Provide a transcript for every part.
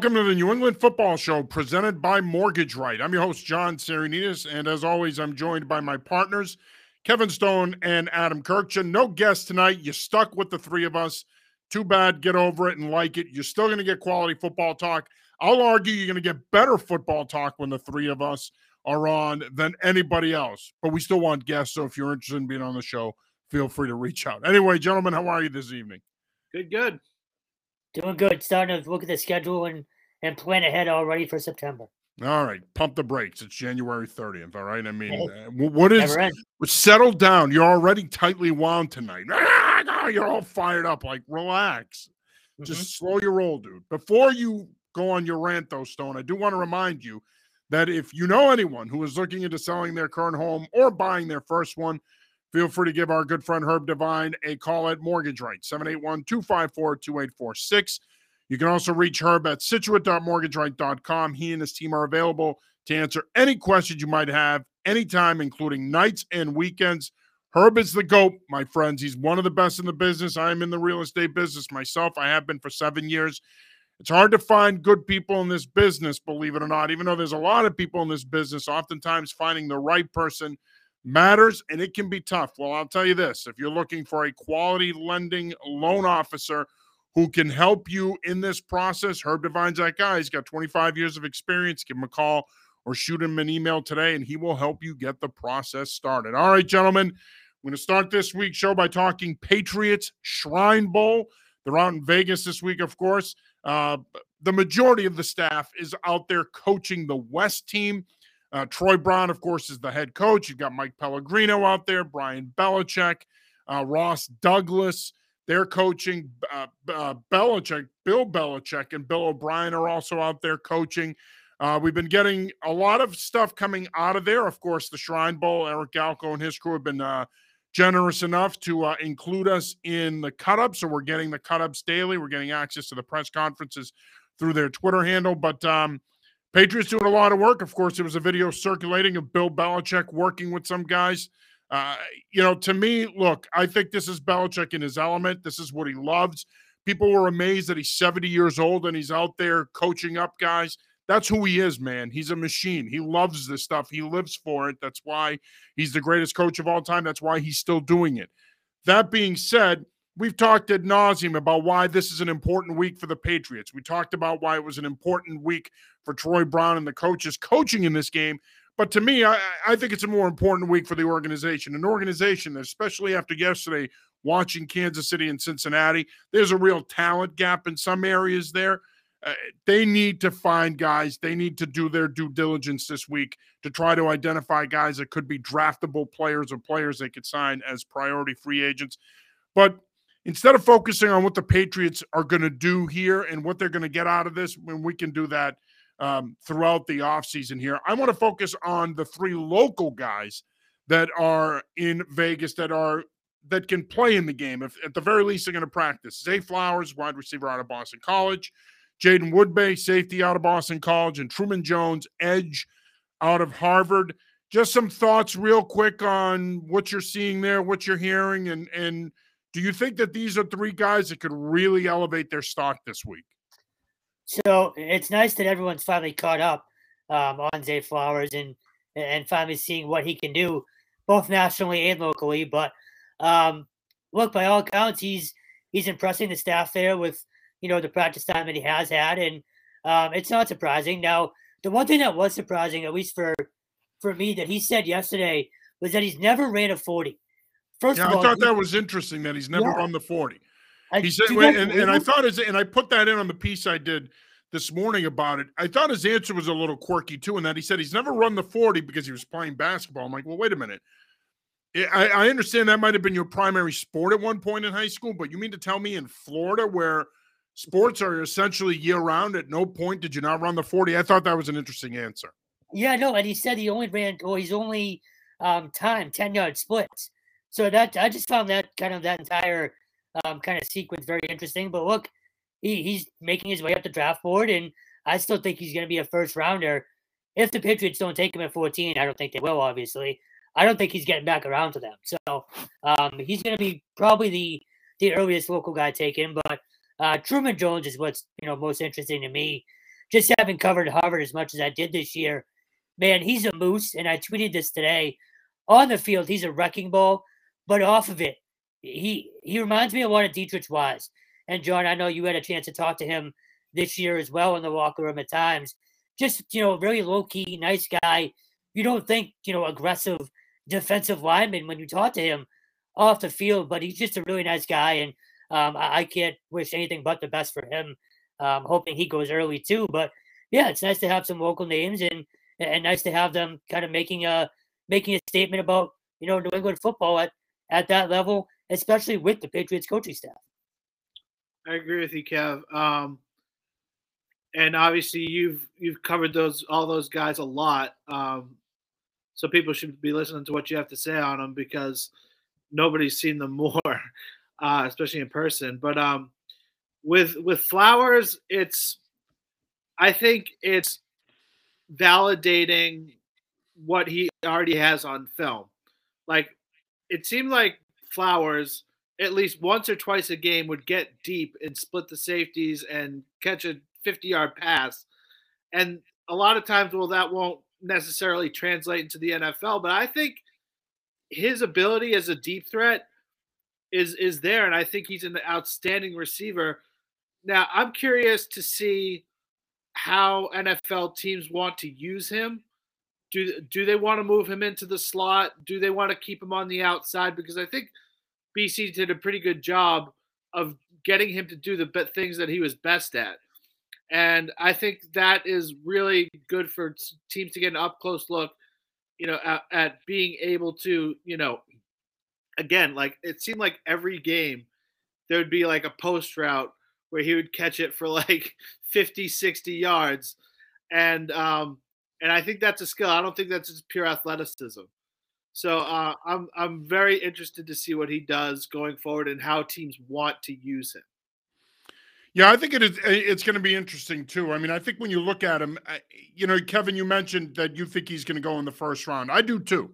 Welcome to the New England Football Show presented by Mortgage Right. I'm your host, John Sarianides, and as always, I'm joined by my partners, Kevin Stone and Adam Kurkjian. No guest tonight. You stuck with the three of us. Too bad. Get over it and like it. You're still going to get quality football talk. I'll argue you're going to get better football talk when the three of us are on than anybody else. But we still want guests. So if you're interested in being on the show, feel free to reach out. Anyway, gentlemen, how are you this evening? Good, good. Doing good. Starting to look at the schedule and and plan ahead already for September. All right, pump the brakes. It's January 30th. All right. I mean, uh, what is settle down? You're already tightly wound tonight. Ah, you're all fired up. Like, relax. Mm-hmm. Just slow your roll, dude. Before you go on your rant, though, Stone, I do want to remind you that if you know anyone who is looking into selling their current home or buying their first one, feel free to give our good friend Herb Devine a call at Mortgage Right, 781 254 2846. You can also reach Herb at scituate.mortgageright.com. He and his team are available to answer any questions you might have anytime, including nights and weekends. Herb is the GOAT, my friends. He's one of the best in the business. I am in the real estate business myself. I have been for seven years. It's hard to find good people in this business, believe it or not. Even though there's a lot of people in this business, oftentimes finding the right person matters and it can be tough. Well, I'll tell you this if you're looking for a quality lending loan officer who can help you in this process, Herb Devine's that guy. He's got 25 years of experience. Give him a call or shoot him an email today and he will help you get the process started. All right, gentlemen, we're going to start this week's show by talking Patriots Shrine Bowl. They're out in Vegas this week, of course. Uh, the majority of the staff is out there coaching the West team. Uh, Troy Brown, of course, is the head coach. You've got Mike Pellegrino out there, Brian Belichick, uh, Ross Douglas. They're coaching. Uh, uh, Belichick, Bill Belichick, and Bill O'Brien are also out there coaching. Uh, we've been getting a lot of stuff coming out of there. Of course, the Shrine Bowl, Eric Galko and his crew have been uh, generous enough to uh, include us in the cut ups. So we're getting the cut ups daily. We're getting access to the press conferences through their Twitter handle. But um, Patriots doing a lot of work. Of course, there was a video circulating of Bill Belichick working with some guys. Uh, you know, to me, look, I think this is Belichick in his element. This is what he loves. People were amazed that he's 70 years old and he's out there coaching up guys. That's who he is, man. He's a machine. He loves this stuff. He lives for it. That's why he's the greatest coach of all time. That's why he's still doing it. That being said, we've talked ad nauseum about why this is an important week for the Patriots. We talked about why it was an important week for Troy Brown and the coaches coaching in this game. But to me, I, I think it's a more important week for the organization. An organization, especially after yesterday, watching Kansas City and Cincinnati, there's a real talent gap in some areas there. Uh, they need to find guys. They need to do their due diligence this week to try to identify guys that could be draftable players or players they could sign as priority free agents. But instead of focusing on what the Patriots are going to do here and what they're going to get out of this, when we can do that um, throughout the offseason here. I want to focus on the three local guys that are in Vegas that are that can play in the game. If at the very least they're going to practice. Zay Flowers, wide receiver out of Boston College, Jaiden Woodbey, safety out of Boston College, and Truman Jones, edge out of Harvard. Just some thoughts, real quick, on what you're seeing there, what you're hearing, and and do you think that these are three guys that could really elevate their stock this week? So it's nice that everyone's finally caught up um, on Zay Flowers and and finally seeing what he can do, both nationally and locally. But um, look, by all accounts, he's he's impressing the staff there with you know the practice time that he has had, and um, it's not surprising. Now, the one thing that was surprising, at least for for me, that he said yesterday was that he's never ran a forty. First yeah, of all, I thought he, that was interesting that he's never yeah. run the forty. I, he said, and, and I thought his, and I put that in on the piece I did this morning about it. I thought his answer was a little quirky too, in that he said he's never run the 40 because he was playing basketball. I'm like, well, wait a minute. I, I understand that might have been your primary sport at one point in high school, but you mean to tell me in Florida where sports are essentially year round, at no point did you not run the 40? I thought that was an interesting answer. Yeah, no, and he said he only ran, or he's only um, time 10 yard splits. So that I just found that kind of that entire um, kind of sequence very interesting. But look, he, he's making his way up the draft board, and I still think he's going to be a first rounder. If the Patriots don't take him at 14, I don't think they will, obviously. I don't think he's getting back around to them. So um, he's going to be probably the the earliest local guy taken. But Uh, Truman Jones is what's you know most interesting to me. Just having covered Harvard as much as I did this year, man, he's a moose. And I tweeted this today. On the field, he's a wrecking ball, but off of it, he he reminds me of what a Deatrich Wise. And John, I know you had a chance to talk to him this year as well in the locker room at times. Just you know, very low key, nice guy. You don't think you know aggressive defensive lineman when you talk to him off the field, but he's just a really nice guy, and um, I, I, can't wish anything but the best for him. Um, hoping he goes early too. But yeah, it's nice to have some local names and and nice to have them kind of making a making a statement about you know New England football at at that level, especially with the Patriots coaching staff. I agree with you, Kev. Um, and obviously, you've you've covered those all those guys a lot. Um, so people should be listening to what you have to say on them because nobody's seen them more, uh, especially in person. But um, with with Flowers, it's I think it's validating what he already has on film. Like it seemed like Flowers at least once or twice a game would get deep and split the safeties and catch a 50 yard pass. And a lot of times, well, that won't necessarily translate into the NFL, but I think his ability as a deep threat is is there, and I think he's an outstanding receiver. Now, I'm curious to see how NFL teams want to use him. Do do they want to move him into the slot? Do they want to keep him on the outside? Because I think BC did a pretty good job of getting him to do the things that he was best at. And I think that is really good for teams to get an up close look you know, at, at being able to, you know, again, like it seemed like every game there would be like a post route where he would catch it for like 50, 60 yards. And um and I think that's a skill. I don't think that's just pure athleticism. So uh, I'm I'm very interested to see what he does going forward and how teams want to use him. Yeah, I think it is. It's going to be interesting too. I mean, I think when you look at him, you know, Kevin, you mentioned that you think he's going to go in the first round. I do too,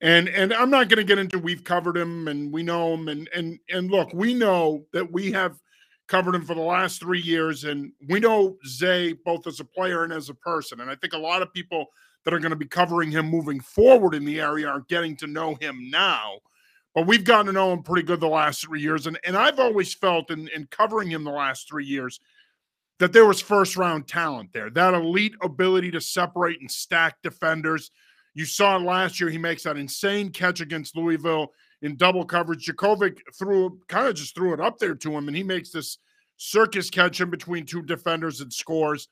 and and I'm not going to get into. We've covered him and we know him, and and and look, we know that we have covered him for the last three years, and we know Zay both as a player and as a person. And I think a lot of people that are going to be covering him moving forward in the area are getting to know him now but we've gotten to know him pretty good the last three years. And, and I've always felt in, in covering him the last three years that there was first round talent there, that elite ability to separate and stack defenders. You saw last year. He makes that insane catch against Louisville in double coverage. Jurkovec threw kind of just threw it up there to him, and he makes this circus catch in between two defenders and scores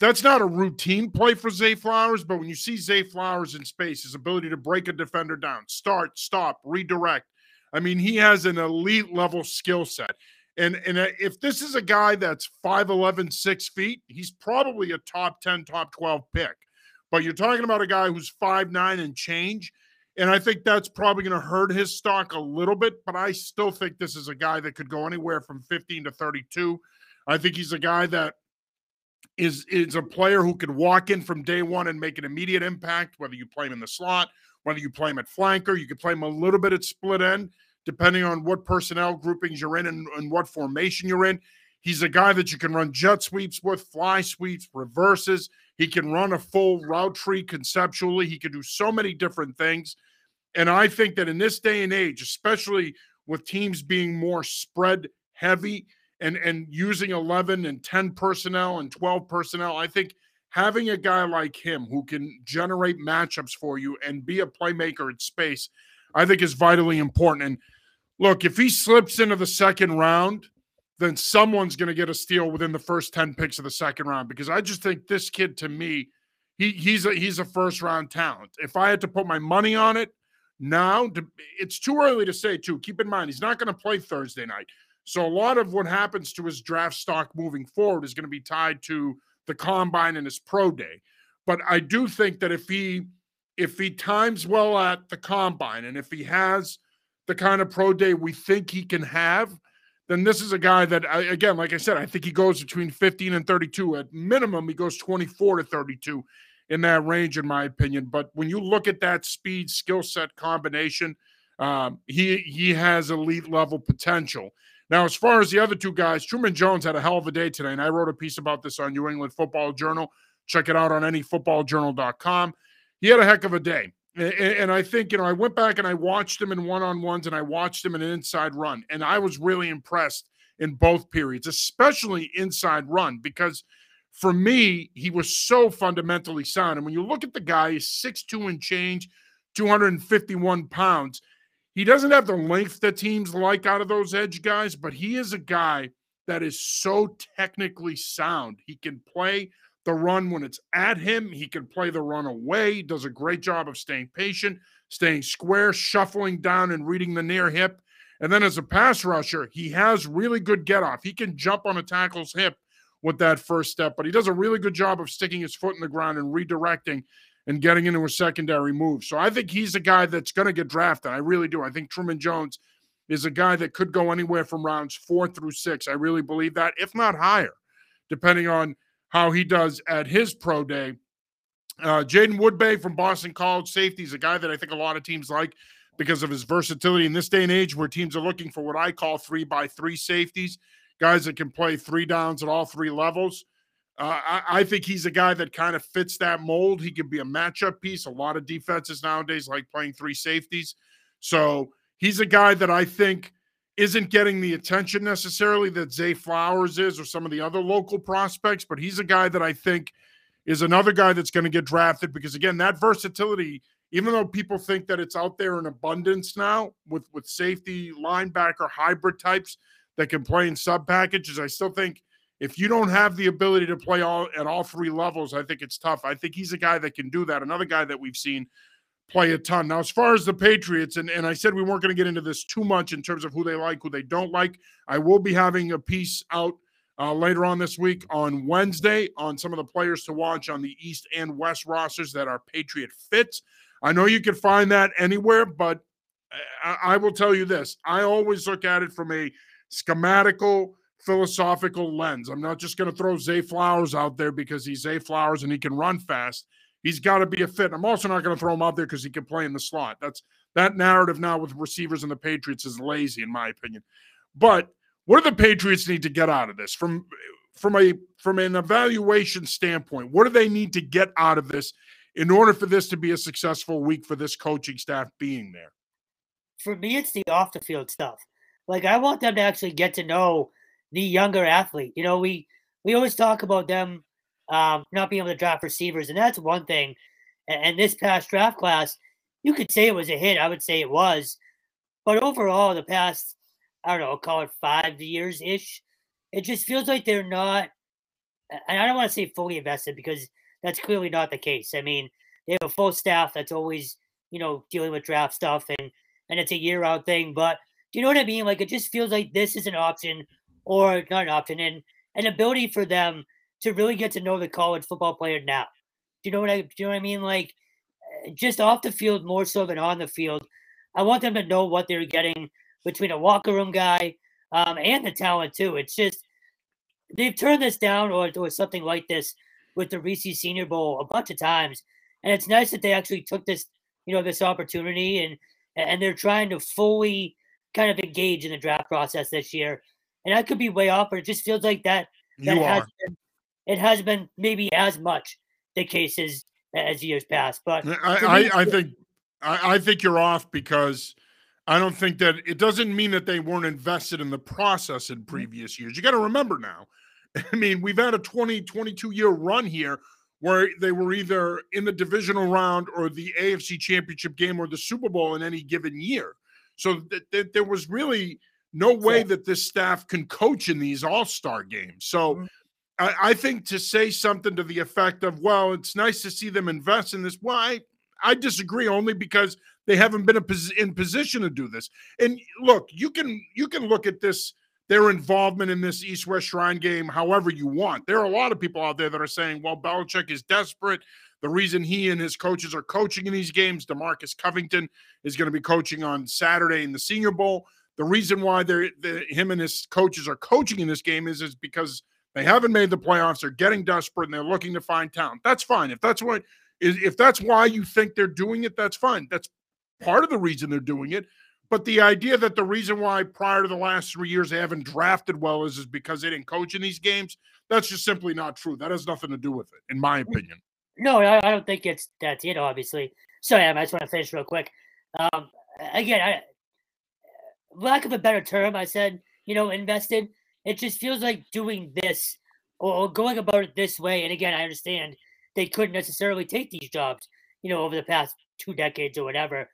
that's not a routine play for Zay Flowers, but when you see Zay Flowers in space, his ability to break a defender down, start, stop, redirect, I mean, he has an elite level skill set. And, and uh, if this is a guy that's 5'11, 6 feet, he's probably a top 10, top 12 pick. But you're talking about a guy who's 5'9 and change. And I think that's probably going to hurt his stock a little bit. But I still think this is a guy that could go anywhere from 15 to 32. I think he's a guy that is is a player who could walk in from day one and make an immediate impact. Whether you play him in the slot, whether you play him at flanker, you can play him a little bit at split end, depending on what personnel groupings you're in and, and what formation you're in. He's a guy that you can run jet sweeps with, fly sweeps, reverses. He can run a full route tree conceptually. He can do so many different things. And I think that in this day and age, especially with teams being more spread heavy, and and using 11 and 10 personnel and 12 personnel i think having a guy like him who can generate matchups for you and be a playmaker in space i think is vitally important and look if he slips into the second round then someone's going to get a steal within the first 10 picks of the second round because i just think this kid to me he, he's a he's a first round talent. If i had to put my money on it now it's too early to say too. Keep in mind he's not going to play thursday night. So a lot of what happens to his draft stock moving forward is going to be tied to the combine and his pro day. But I do think that if he if he times well at the combine and if he has the kind of pro day we think he can have, then this is a guy that again, like I said, I think he goes between 15 and 32. At minimum, he goes 24 to 32 in that range, in my opinion. But when you look at that speed skill set combination, um, he he has elite level potential. Now, as far as the other two guys, Truman Jones had a hell of a day today, and I wrote a piece about this on New England Football Journal. Check it out on nefootballjournal.com. He had a heck of a day. And I think, you know, I went back and I watched him in one on ones and I watched him in an inside run. And I was really impressed in both periods, especially inside run, because for me, he was so fundamentally sound. And when you look at the guy, he's 6'2 and change, 251 pounds. He doesn't have the length that teams like out of those edge guys, but he is a guy that is so technically sound. He can play the run when it's at him, he can play the run away. He does a great job of staying patient, staying square, shuffling down, and reading the near hip. And then as a pass rusher, he has really good get off. He can jump on a tackle's hip with that first step, but he does a really good job of sticking his foot in the ground and redirecting and getting into a secondary move. So I think he's a guy that's going to get drafted. I really do. I think Truman Jones is a guy that could go anywhere from rounds four through six. I really believe that, if not higher, depending on how he does at his pro day. Uh, Jaiden Woodbey from Boston College safety is a guy that I think a lot of teams like because of his versatility in this day and age where teams are looking for what I call three by three safeties, guys that can play three downs at all three levels. Uh, I, I, think he's a guy that kind of fits that mold. He can be a matchup piece. A lot of defenses nowadays like playing three safeties. So he's a guy that I think isn't getting the attention necessarily that Zay Flowers is or some of the other local prospects, but he's a guy that I think is another guy that's going to get drafted because again, that versatility, even though people think that it's out there in abundance now with with safety linebacker hybrid types that can play in sub packages, I still think if you don't have the ability to play all at all three levels, I think it's tough. I think he's a guy that can do that. Another guy that we've seen play a ton. Now, as far as the Patriots, and, and I said we weren't going to get into this too much in terms of who they like, who they don't like. I will be having a piece out uh, later on this week on Wednesday on some of the players to watch on the East and West rosters that are Patriot fits. I know you can find that anywhere, but I, I will tell you this I always look at it from a schematical philosophical lens. I'm not just going to throw Zay Flowers out there because he's Zay Flowers and he can run fast. He's got to be a fit. I'm also not going to throw him out there because he can play in the slot. That's that narrative now with receivers and the Patriots is lazy, in my opinion. But what do the Patriots need to get out of this from from a from an evaluation standpoint? What do they need to get out of this in order for this to be a successful week for this coaching staff being there? For me, it's the off the field stuff. Like I want them to actually get to know the younger athlete. You know, we we always talk about them um, not being able to draft receivers, and that's one thing. And, and this past draft class, you could say it was a hit. I would say it was, but overall, the past I don't know, call it five years ish, it just feels like they're not. And I don't want to say fully invested because that's clearly not the case. I mean, they have a full staff that's always you know dealing with draft stuff and and it's a year out thing. But do you know what I mean? Like it just feels like this is an option or not an option, and an ability for them to really get to know the college football player now. Do you know what I? Do you know what I mean? Like eh, just off the field more so than on the field. I want them to know what they're getting between a locker room guy um, and the talent too. It's just they've turned this down or, or something like this with the Reese Senior Bowl a bunch of times, and it's nice that they actually took this, you know, this opportunity and and they're trying to fully kind of engage in the draft process this year and I could be way off, but it just feels like that. that you has are. Been, it has been maybe as much the cases as years past, but I, I, I think I, I think you're off because I don't think that it doesn't mean that they weren't invested in the process in Mm-hmm. previous years. You got to remember now. I mean, we've had a 20, 22 year run here where they were either in the divisional round or the AFC championship game or the Super Bowl in any given year. So th- th- there was really no way that this staff can coach in these all star games. So Mhm. I, I think to say something to the effect of, well, it's nice to see them invest in this. Well, I, disagree only because they haven't been a posi- in position to do this. And look, you can you can look at this their involvement in this East West Shrine game however you want. There are a lot of people out there that are saying, well, Belichick is desperate. The reason he and his coaches are coaching in these games, Demarcus Covington is going to be coaching on Saturday in the Senior Bowl. The reason why they're the, him and his coaches are coaching in this game is is because they haven't made the playoffs. They're getting desperate and they're looking to find talent. That's fine. If that's what is if that's why you think they're doing it, that's fine. That's part of the reason they're doing it. But the idea that the reason why prior to the last three years they haven't drafted well is, is because they didn't coach in these games, that's just simply not true. That has nothing to do with it, in my mm. opinion. No, I, I don't think it's that's it, obviously. Sorry, I just want to finish real quick. Um, again, I, lack of a better term, I said, you know, invested. It just feels like doing this or, going about it this way. And again, I understand they couldn't necessarily take these jobs, you know, over the past two decades or whatever.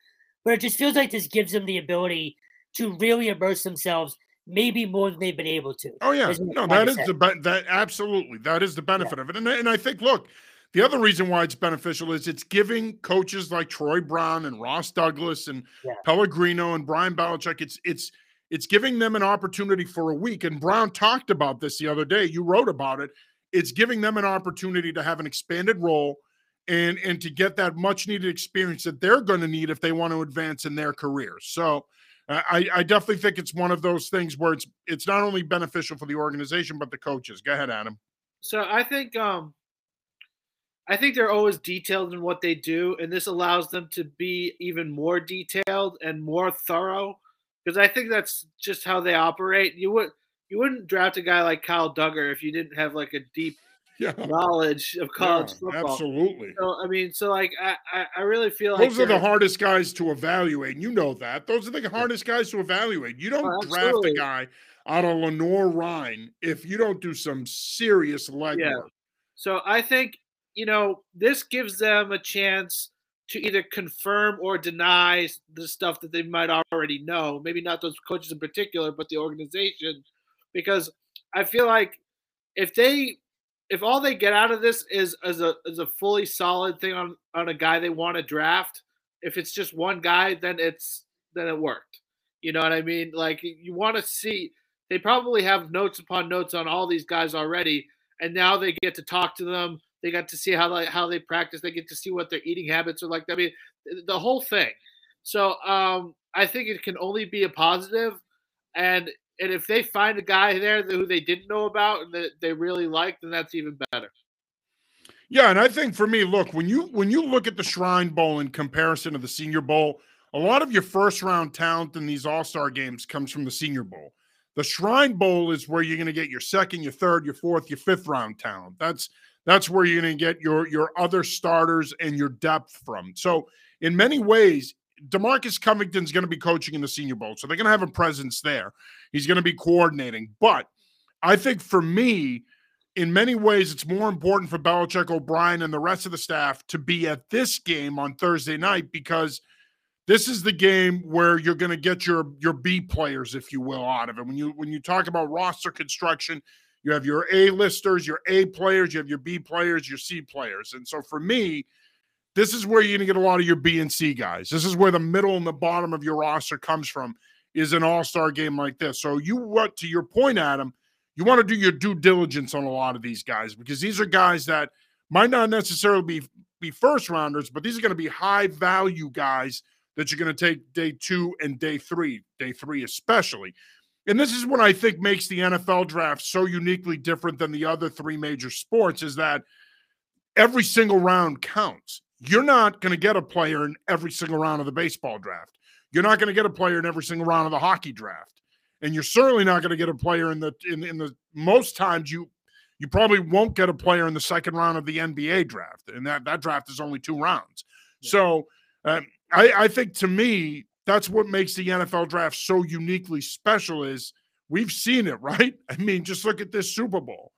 But it just feels like this gives them the ability to really immerse themselves maybe more than they've been able to. Oh yeah, no, that is the be- that absolutely that is the benefit yeah. of it, and and I think look, the other reason why it's beneficial is it's giving coaches like Troy Brown and Ross Douglas and yeah. Pellegrino and Brian Belichick it's it's it's giving them an opportunity for a week. And Brown talked about this the other day. You wrote about it. It's giving them an opportunity to have an expanded role and and to get that much needed experience that they're going to need if they want to advance in their careers. So uh, I, I definitely think it's one of those things where it's it's not only beneficial for the organization but the coaches. Go ahead, Adam. So I think um I think they're always detailed in what they do, and this allows them to be even more detailed and more thorough. Because I think that's just how they operate. You would you wouldn't draft a guy like Kyle Dugger if you didn't have like a deep yeah. knowledge of college yeah, football. Absolutely. So I mean, so like I, I really feel like those are the hardest guys to evaluate. And you know that. Those are the hardest guys to evaluate. You don't oh, draft a guy out of Lenoir-Rhyne if you don't do some serious legwork. Yeah. So I think, you know, this gives them a chance to either confirm or deny the stuff that they might already know. Maybe not those coaches in particular, but the organization. Because I feel like if they if all they get out of this is as a is a fully solid thing on on a guy they want to draft, if it's just one guy, then it's then it worked. You know what I mean? Like you want to see they probably have notes upon notes on all these guys already, and now they get to talk to them. They got to see how they how they practice. They get to see what their eating habits are like. I mean, the whole thing. So um, I think it can only be a positive, and and if they find a guy there who they didn't know about and that they really like, then that's even better. Yeah, and I think for me, look when you when you look at the Shrine Bowl in comparison to the Senior Bowl, a lot of your first round talent in these All Star games comes from the Senior Bowl. The Shrine Bowl is where you're going to get your second, your third, your fourth, your fifth round talent. That's that's where you're going to get your your other starters and your depth from. So in many ways, Demarcus Covington's going to be coaching in the Senior Bowl, so they're going to have a presence there. He's going to be coordinating. But I think for me, in many ways, it's more important for Belichick, O'Brien, and the rest of the staff to be at this game on Thursday night because this is the game where you're going to get your your B players, if you will, out of it. When you when you talk about roster construction, you have your A listers, your A players, you have your B players, your C players, and so for me this is where you're going to get a lot of your B and C guys. This is where the middle and the bottom of your roster comes from is an all-star game like this. So you what to your point, Adam, you want to do your due diligence on a lot of these guys because these are guys that might not necessarily be be first rounders, but these are going to be high value guys that you're going to take day two and day three, day three especially. And this is what I think makes the NFL draft so uniquely different than the other three major sports is that every single round counts. You're not going to get a player in every single round of the baseball draft. You're not going to get a player in every single round of the hockey draft. And you're certainly not going to get a player in the in, in the most times you you probably won't get a player in the second round of the NBA draft. And that that draft is only two rounds. Yeah. So um, I, I think to me, that's what makes the NFL draft so uniquely special is we've seen it, right? I mean, just look at this Super Bowl.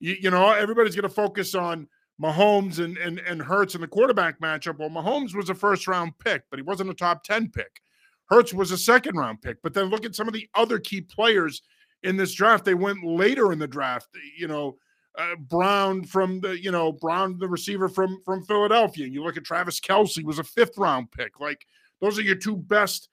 You, you know, everybody's going to focus on Mahomes and, and, and Hurts in the quarterback matchup. Well, Mahomes was a first round pick, but he wasn't a top 10 pick. Hurts was a second round pick. But then look at some of the other key players in this draft. They went later in the draft. You know, uh, Brown from the, you know, Brown, the receiver from from Philadelphia. And you look at Travis Kelce was a fifth round pick. Like those are your two best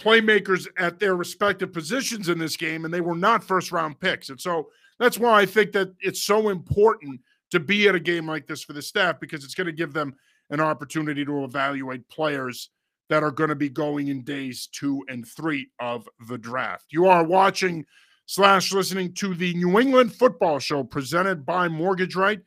playmakers at their respective positions in this game, and they were not first round picks. And so that's why I think that it's so important to be at a game like this for the staff because it's going to give them an opportunity to evaluate players that are going to be going in days two and three of the draft. You are watching slash listening to the New England Football Show presented by Mortgage Right.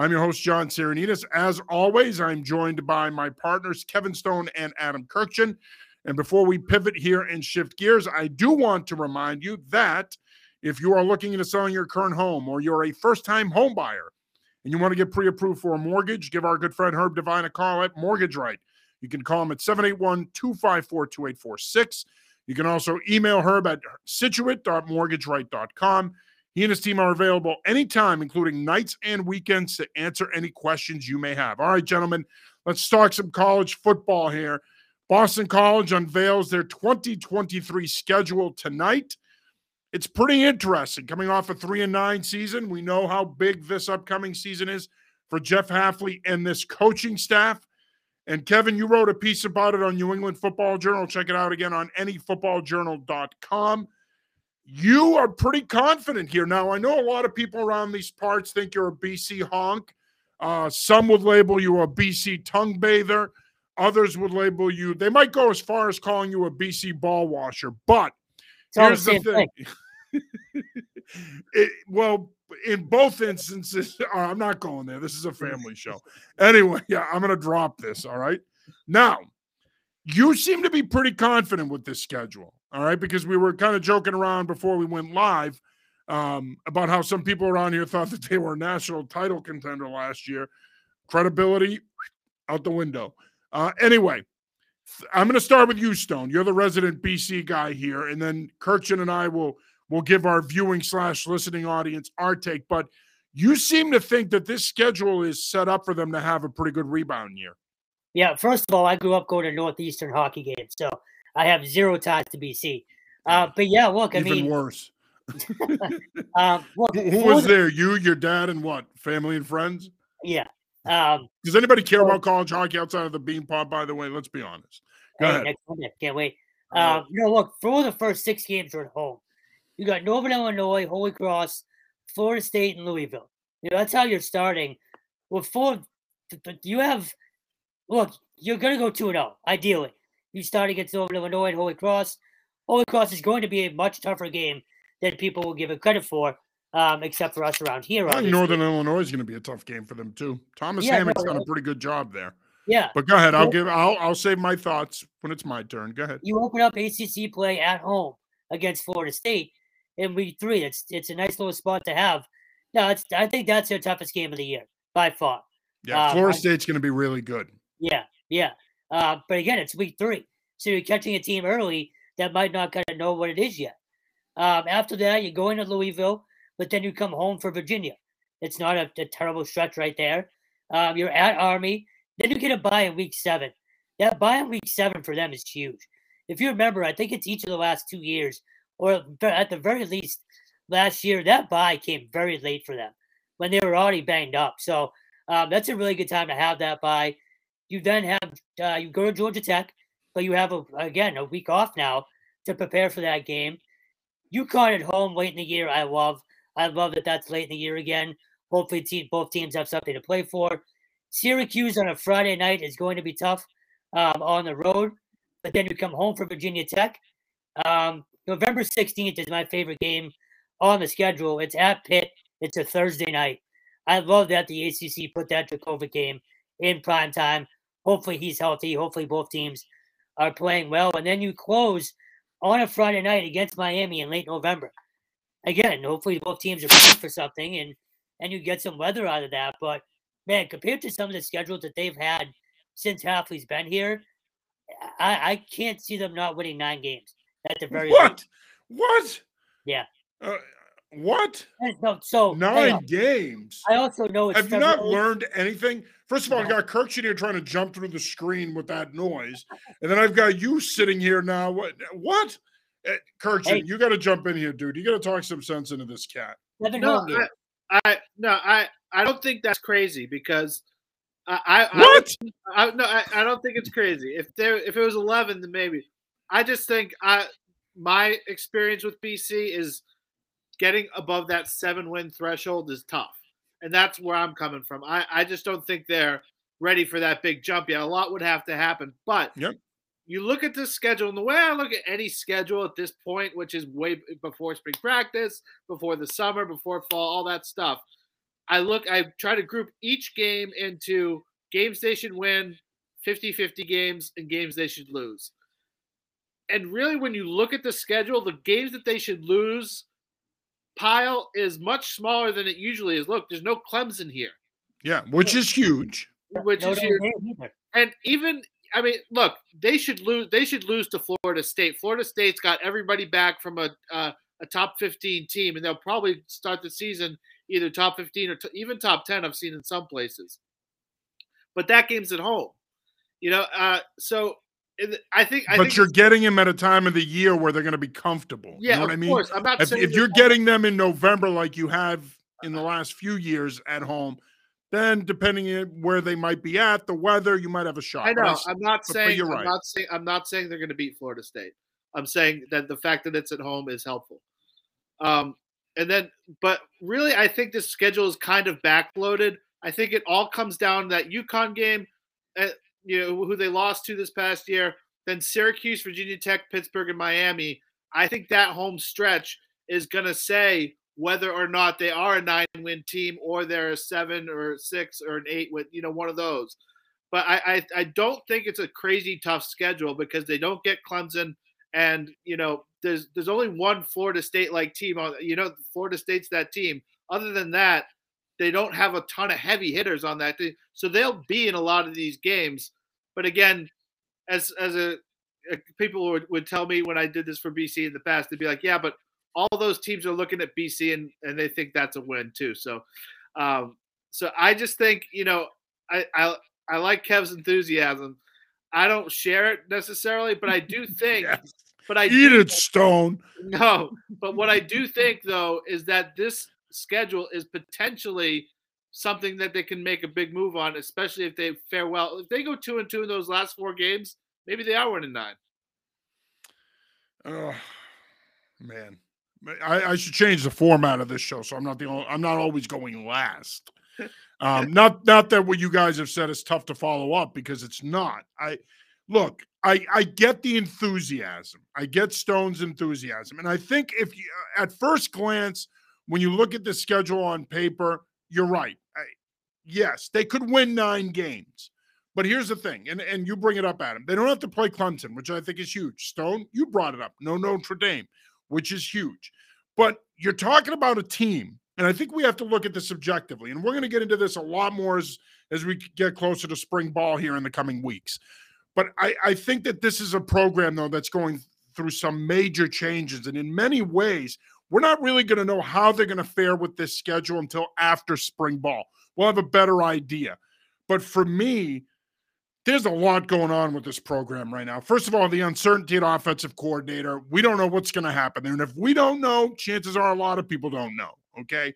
I'm your host, John Sarianides. As always, I'm joined by my partners, Kevin Stone and Adam Kurkjian. And before we pivot here and shift gears, I do want to remind you that if you are looking into selling your current home or you're a first time home buyer and you want to get pre approved for a mortgage, give our good friend Herb Devine a call at Mortgage Right. You can call him at 781 254 2846. You can also email Herb at scituate.mortgageright.com. He and his team are available anytime, including nights and weekends, to answer any questions you may have. All right, gentlemen, let's talk some college football here. Boston College unveils their 2023 schedule tonight. It's pretty interesting coming off a three and nine season. We know how big this upcoming season is for Jeff Hafley and this coaching staff. And Kevin, you wrote a piece about it on New England Football Journal. Check it out again on nefootballjournal.com. You are pretty confident here. Now, I know a lot of people around these parts think you're a BC honk. Uh, some would label you a BC tongue bather. Others would label you, they might go as far as calling you a BC ball washer. But here's the thing. it, well, in both instances, uh, I'm not going there. This is a family show. Anyway, yeah, I'm going to drop this. All right. Now, you seem to be pretty confident with this schedule. All right. Because we were kind of joking around before we went live um, about how some people around here thought that they were a national title contender last year. Credibility out the window. Uh, anyway, I'm going to start with you, Stone. You're the resident BC guy here, and then Kurkjian and I will will give our viewing slash listening audience our take. But you seem to think that this schedule is set up for them to have a pretty good rebound year. Yeah, first of all, I grew up going to Northeastern hockey games, so I have zero ties to BC. Uh, but yeah, look, I Even mean, worse. um, look, who, who was there? You, your dad, and what? Family and friends? Yeah. Um, Does anybody care about college hockey outside of the Beanpot? By the way, let's be honest. Go hey, ahead. Monday, can't wait. Um, you know, look, for the first six games are at home. You got Northern Illinois, Holy Cross, Florida State, and Louisville. You know, that's how you're starting. With four, but you have, look, you're going to go 2 0, ideally. You start against Northern Illinois and Holy Cross. Holy Cross is going to be a much tougher game than people will give it credit for, um, except for us around here. I think. Northern Illinois is going to be a tough game for them too. Thomas Yeah, Hammock's no, done a pretty good job there. Yeah. But go ahead. I'll give. I'll. I'll save my thoughts when it's my turn. Go ahead. you open up ACC play at home against Florida State in week three. It's it's a nice little spot to have. No, it's I think that's their toughest game of the year by far. Yeah, Um, Florida I- State's going to be really good. Yeah, yeah. Uh, but again, it's week three, so you're catching a team early that might not kind of know what it is yet. Um, after that, you go into Louisville, but then you come home for Virginia. It's not a, a terrible stretch right there. Um, you're at Army, then you get a bye in week seven. That bye in week seven for them is huge. If you remember, I think it's each of the last two years, or at the very least last year, that bye came very late for them when they were already banged up. So um, that's a really good time to have that bye. You then have uh, you go to Georgia Tech, but you have a, again a week off now to prepare for that game. UConn at home late in the year, I love. I love that that's late in the year again. Hopefully, te- both teams have something to play for. Syracuse on a Friday night is going to be tough um, on the road, but then you come home for Virginia Tech. Um, November 16th is my favorite game on the schedule. It's at Pitt. It's a Thursday night. I love that the ACC put that Jurkovec game in prime time. Hopefully he's healthy. Hopefully both teams are playing well. And then you close on a Friday night against Miami in late November. Again, hopefully both teams are playing for something and and you get some weather out of that. But man, compared to some of the schedules that they've had since Hafley's been here, I, I can't see them not winning nine games at the very What? least. What? Yeah. Uh, what? And So, so Nine games. I also know it's Have you not February- learned anything? First of all, I No. got Kurkjian here trying to jump through the screen with that noise, and then I've got you sitting here now. What? What? Uh, Kurkjian, Hey. you got to jump in here, dude. You got to talk some sense into this cat. No, home games. I no, I I don't think that's crazy because I I, What? I, I no, I, I don't think it's crazy. If there if it was eleven, then maybe. I just think I my experience with BC is getting above that seven win threshold is tough, and that's where I'm coming from. I I just don't think they're ready for that big jump yet. A lot would have to happen, but Yep. you look at this schedule, and the way I look at any schedule at this point, which is way before spring practice, before the summer, before fall, all that stuff, I look, I try to group each game into games they should win, 50 50 games, and games they should lose. and really, when you look at the schedule, the games that they should lose pile is much smaller than it usually is. Look, there's no Clemson here. Yeah, which is huge. Which no, is huge. And even I mean, look, they should lose. They should lose to Florida State. Florida State's got everybody back from a uh, a top 15 team, and they'll probably start the season either top 15 or t- even top 10. I've seen in some places, but that game's at home. You know, uh, so I think. I but think you're getting them at a time of the year where they're going to be comfortable. Yeah, you know what I mean. Course. I'm not if, if you're getting them in November like you have in the last few years at home, then depending on where they might be at, the weather, you might have a shot. I know. I, am not but, saying. but I'm right. not saying. I'm not saying they're going to beat Florida State. I'm saying that the fact that it's at home is helpful. Um, and then, but really, I think this schedule is kind of backloaded. I think it all comes down to that UConn game, uh, you know, who they lost to this past year. Then Syracuse, Virginia Tech, Pittsburgh, and Miami. I think that home stretch is going to say whether or not they are a nine win team or they're a seven or six or an eight with you know one of those. But I, I, I don't think it's a crazy tough schedule because they don't get Clemson and you know there's there's only one Florida State like team on you know Florida State's that team. Other than that, they don't have a ton of heavy hitters on that team, so they'll be in a lot of these games. But again, as as a, a people would, would tell me when I did this for BC in the past, they'd be like, yeah, but all those teams are looking at BC and, and they think that's a win too. So, um, so I just think you know I, I I like Kev's enthusiasm. I don't share it necessarily, but I do think. yes. But I eat do, it, Stone. No, but what I do think though is that this schedule is potentially something that they can make a big move on, especially if they fare well. If they go two and two in those last four games, maybe they are winning nine. Oh man, I, I, should change the format of this show, so I'm not the only, I'm not always going last. Um, not not that what you guys have said is tough to follow up because it's not. I look, I I get the enthusiasm. I get Stone's enthusiasm, and I think if you, at first glance, when you look at the schedule on paper, you're right. I, yes, they could win nine games. But here's the thing, and, and you bring it up, Adam. They don't have to play Clemson, which I think is huge. Stone, you brought it up. No Notre Dame which is huge. But you're talking about a team, and I think we have to look at this objectively. And we're going to get into this a lot more as, as we get closer to spring ball here in the coming weeks. But I, I think that this is a program, though, that's going through some major changes. And in many ways, we're not really going to know how they're going to fare with this schedule until after spring ball. We'll have a better idea. But for me, there's a lot going on with this program right now. First of all, the uncertainty at offensive coordinator. We don't know what's going to happen there. And if we don't know, chances are a lot of people don't know. Okay.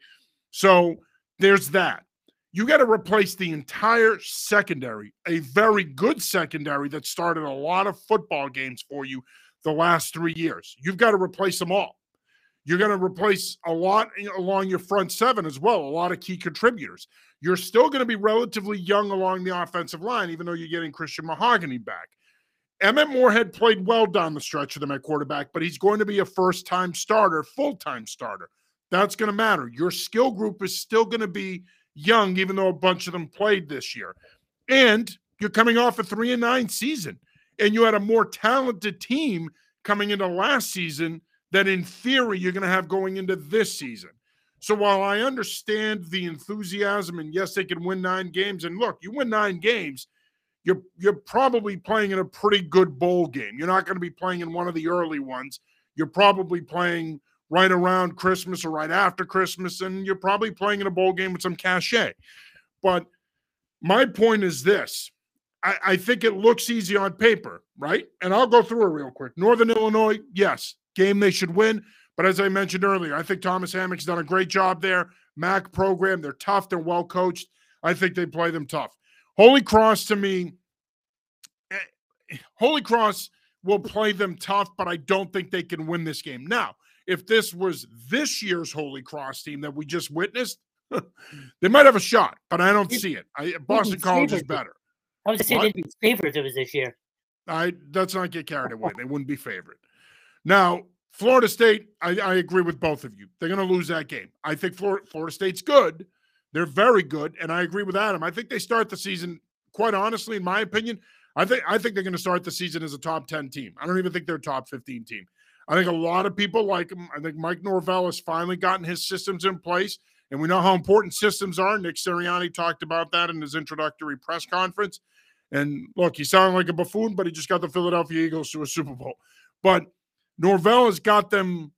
So there's that. You got to replace the entire secondary, a very good secondary that started a lot of football games for you the last three years. You've got to replace them all. You're going to replace a lot along your front seven as well, a lot of key contributors. You're still going to be relatively young along the offensive line, even though you're getting Christian Mahogany back. Emmett Morehead played well down the stretch of them at quarterback, but he's going to be a first time starter, full time starter. That's going to matter. Your skill group is still going to be young, even though a bunch of them played this year. And you're coming off a three and nine season, and you had a more talented team coming into last season that, in theory, you're going to have going into this season. So while I understand the enthusiasm and yes, they can win nine games, and look, you win nine games, you're you're probably playing in a pretty good bowl game. You're not going to be playing in one of the early ones. You're probably playing right around Christmas or right after Christmas, and you're probably playing in a bowl game with some cachet. But my point is this. I, I think it looks easy on paper, right? And I'll go through it real quick. Northern Illinois, yes, game they should win. But as I mentioned earlier, I think Thomas Hammock's done a great job there. MAC program, they're tough, they're well coached. I think they play them tough. Holy Cross to me, eh, Holy Cross will play them tough, but I don't think they can win this game. Now, if this was this year's Holy Cross team that we just witnessed, they might have a shot, but I don't see it. I, Boston College is better. I was saying they'd be favorites if it was this year. I let's not get carried away. They wouldn't be favorite. Now, Florida State, I, I, agree with both of you. They're going to lose that game. I think Florida, Florida State's good. They're very good. And I agree with Adam. I think they start the season, quite honestly, in my opinion, I think I think they're going to start the season as a top 10 team. I don't even think they're a top 15 team. I think a lot of people like him. I think Mike Norvell has finally gotten his systems in place, and we know how important systems are. Nick Sirianni talked about that in his introductory press conference. And look, he sounded like a buffoon, but he just got the Philadelphia Eagles to a Super Bowl. But Norvell has got them